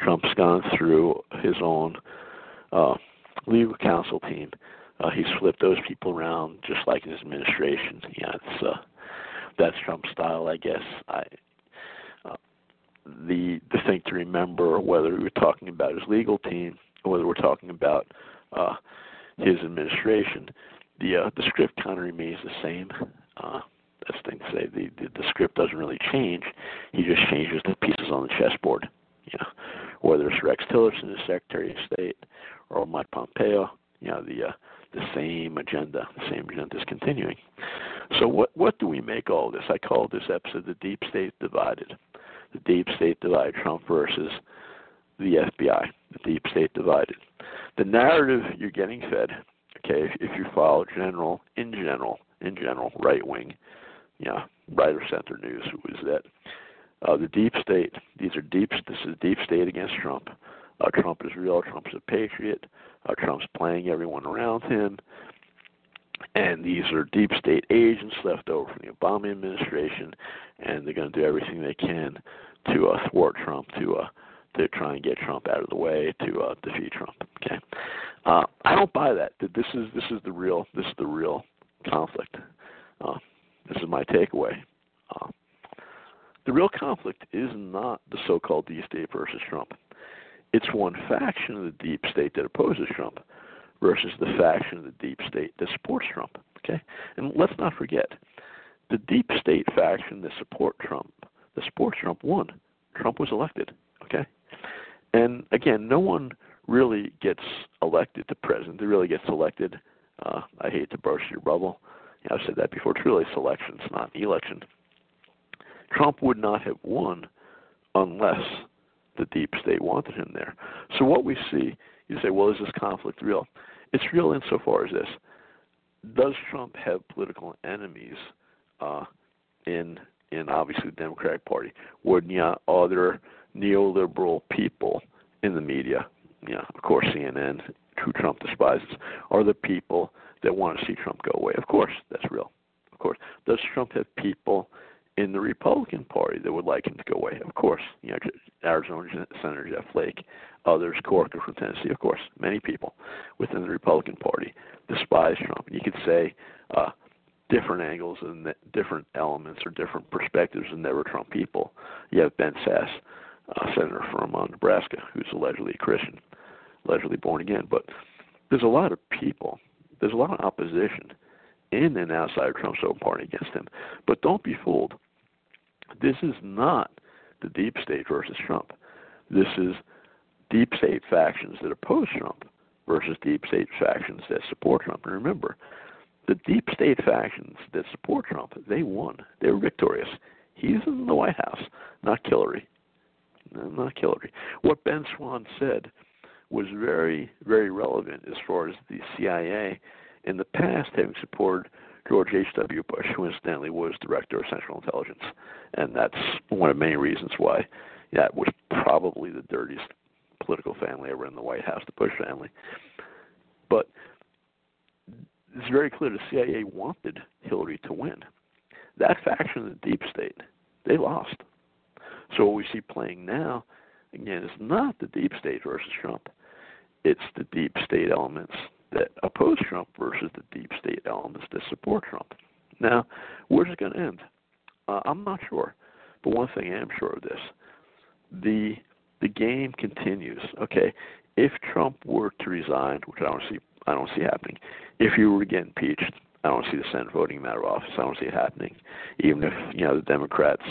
Speaker 5: Trump's gone through his own uh, legal counsel team. Uh, he's flipped those people around just like in his administration. Yeah, it's uh, that's Trump's style, I guess. I the the thing to remember whether we're talking about his legal team or whether we're talking about uh, his administration, the uh, the script kind of remains the same. Uh, that's the thing to say. The, the the script doesn't really change. He just changes the pieces on the chessboard. You know, whether it's Rex Tillerson, the Secretary of State, or Mike Pompeo. You know, the uh, the same agenda. The same agenda is continuing. So what what do we make all this? I call this episode "The Deep State Divided." the deep state divided, Trump versus the FBI, the deep state divided. The narrative you're getting fed, okay, if, if you follow general, in general, in general, right wing, you know, right or center news, is that uh, the deep state, these are deep, this is deep state against Trump. Uh, Trump is real, Trump is a patriot, uh, Trump's playing everyone around him. And these are deep state agents left over from the Obama administration, and they're going to do everything they can to uh, thwart Trump, to uh, to try and get Trump out of the way, to uh, defeat Trump. Okay, uh, I don't buy that. That this is this is the real this is the real conflict. Uh, this is my takeaway. Uh, the real conflict is not the so-called deep state versus Trump. It's one faction of the deep state that opposes Trump versus the faction of the deep state that supports Trump. Okay, and let's not forget, the deep state faction that support Trump, the supports Trump, won. Trump was elected. Okay, and again, no one really gets elected to president. They really gets elected. Uh, I hate to burst your bubble. You know, I've said that before. It's really selection. It's not an election. Trump would not have won unless the deep state wanted him there. So what we see, you say, well, is this conflict real? It's real insofar as this: Does Trump have political enemies uh, in in obviously the Democratic Party? Would other neoliberal people in the media, know, of course CNN, who Trump despises, are the people that want to see Trump go away? Of course, that's real. Of course, does Trump have people in the Republican Party that would like him to go away. Of course, you know, Arizona Senator Jeff Flake, others, Corker from Tennessee, of course, many people within the Republican Party despise Trump. And you could say uh, different angles and different elements or different perspectives there were Trump people. You have Ben Sasse, uh, senator from uh, Nebraska, who's allegedly a Christian, allegedly born again. But there's a lot of people, there's a lot of opposition in and outside of Trump's own party against him. But don't be fooled. This is not the deep state versus Trump. This is deep state factions that oppose Trump versus deep state factions that support Trump. And remember, the deep state factions that support Trump, they won. They were victorious. He's in the White House, not Hillary. Not Hillary. What Ben Swann said was very, very relevant as far as the CIA in the past having supported George H.W. Bush, who incidentally was director of Central Intelligence. And that's one of main reasons why that was probably the dirtiest political family ever in the White House, the Bush family. But it's very clear the CIA wanted Hillary to win. That faction of the deep state, they lost. So what we see playing now, again, is not the deep state versus Trump. It's the deep state elements that oppose Trump versus the deep state elements that support Trump. Now, where's it going to end? Uh, I'm not sure, but one thing I am sure of this: the the game continues. Okay, if Trump were to resign, which I don't see, I don't see happening. If he were to get impeached, I don't see the Senate voting him out of office. I don't see it happening. Even if you know the Democrats,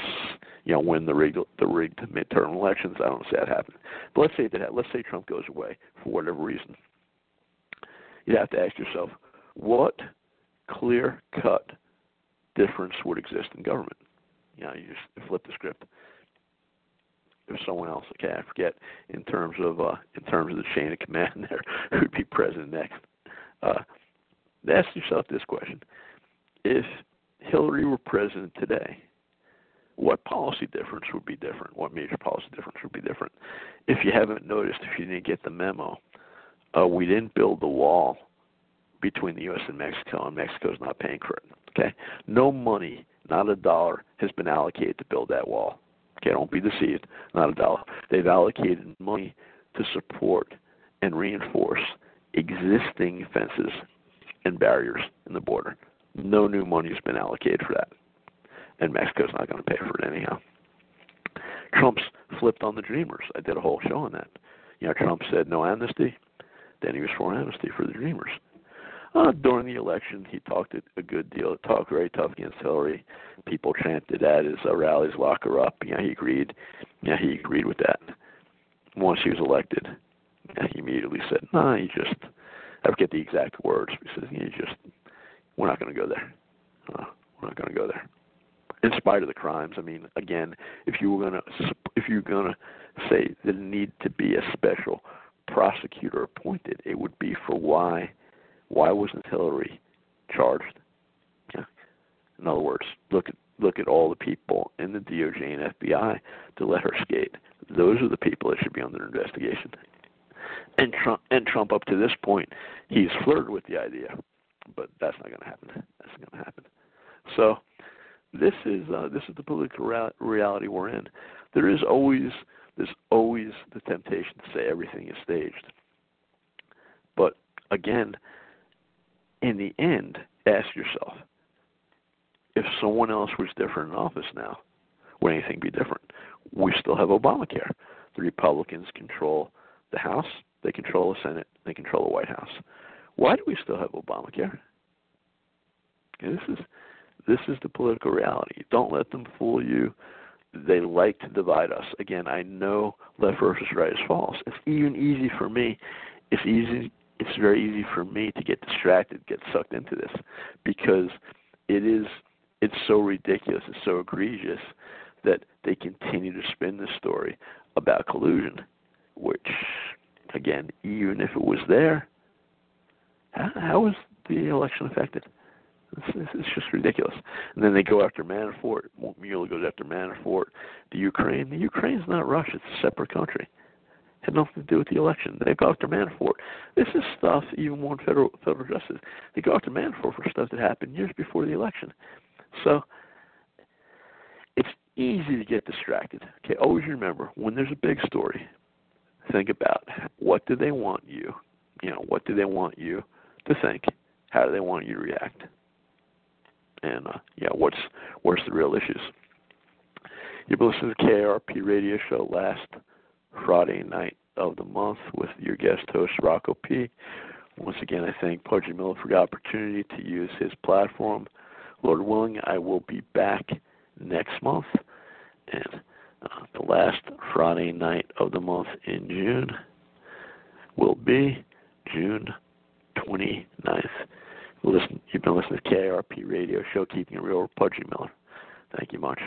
Speaker 5: you know, win the rigged the rigged midterm elections, I don't see that happening. But let's say that let's say Trump goes away for whatever reason you have to ask yourself, what clear cut difference would exist in government? You know, you just flip the script. If someone else, okay, I forget in terms of uh, in terms of the chain of command *laughs* there, who'd be president next? Uh, ask yourself this question: If Hillary were president today, what policy difference would be different? What major policy difference would be different? If you haven't noticed, if you didn't get the memo, uh, we didn't build the wall between the U.S. and Mexico, and Mexico is not paying for it. Okay, no money, not a dollar, has been allocated to build that wall. Okay, don't be deceived, not a dollar. They've allocated money to support and reinforce existing fences and barriers in the border. No new money has been allocated for that, and Mexico's not going to pay for it anyhow. Trump's flipped on the Dreamers. I did a whole show on that. You know, Trump said no amnesty. Then he was for amnesty for the Dreamers. Uh, during the election, he talked a good deal, talked very tough against Hillary. People chanted at his uh, rallies, "Lock her up." Yeah, he agreed. Yeah, he agreed with that. Once he was elected, yeah, he immediately said, "No, nah, he just." I forget the exact words. He says, "You just, we're not going to go there. Uh, we're not going to go there." In spite of the crimes, I mean, again, if you were going to, if you're going to say there need to be a special prosecutor appointed, it would be for why why wasn't Hillary charged? In other words, look at look at all the people in the DOJ and FBI to let her skate. Those are the people that should be under investigation. And Trump and Trump up to this point, he's flirted with the idea, but that's not going to happen. That's not going to happen. So this is uh, this is the political reality we're in. There is always there's always the temptation to say everything is staged. But again, in the end, ask yourself if someone else was different in office now, would anything be different? We still have Obamacare. The Republicans control the House, they control the Senate, they control the White House. Why do we still have Obamacare? this is this is the political reality. Don't let them fool you they like to divide us. Again, I know left versus right is false. It's even easy for me. It's easy. It's very easy for me to get distracted, get sucked into this, because it is. It's so ridiculous. It's so egregious that they continue to spin this story about collusion, which, again, even if it was there, how, how was the election affected? It's, it's just ridiculous. And then they go after Manafort. Mueller goes after Manafort. The Ukraine. The Ukraine's not Russia. It's a separate country. Had nothing to do with the election. They go after Manafort. This is stuff even more federal federal justice. They go after Manafort for stuff that happened years before the election. So it's easy to get distracted. Okay, always remember when there's a big story, think about what do they want you, you know, what do they want you to think? How do they want you to react? And uh, yeah, what's what's the real issues? You've been listening to the KRP radio show last Friday night of the month with your guest host Rocco P. Once again, I thank Pudgy Miller for the opportunity to use his platform. Lord willing, I will be back next month. And uh, the last Friday night of the month in June will be June 29th. Listen, you've been listening to KRP Radio Show, Keeping It Real Pudgy Miller. Thank you much.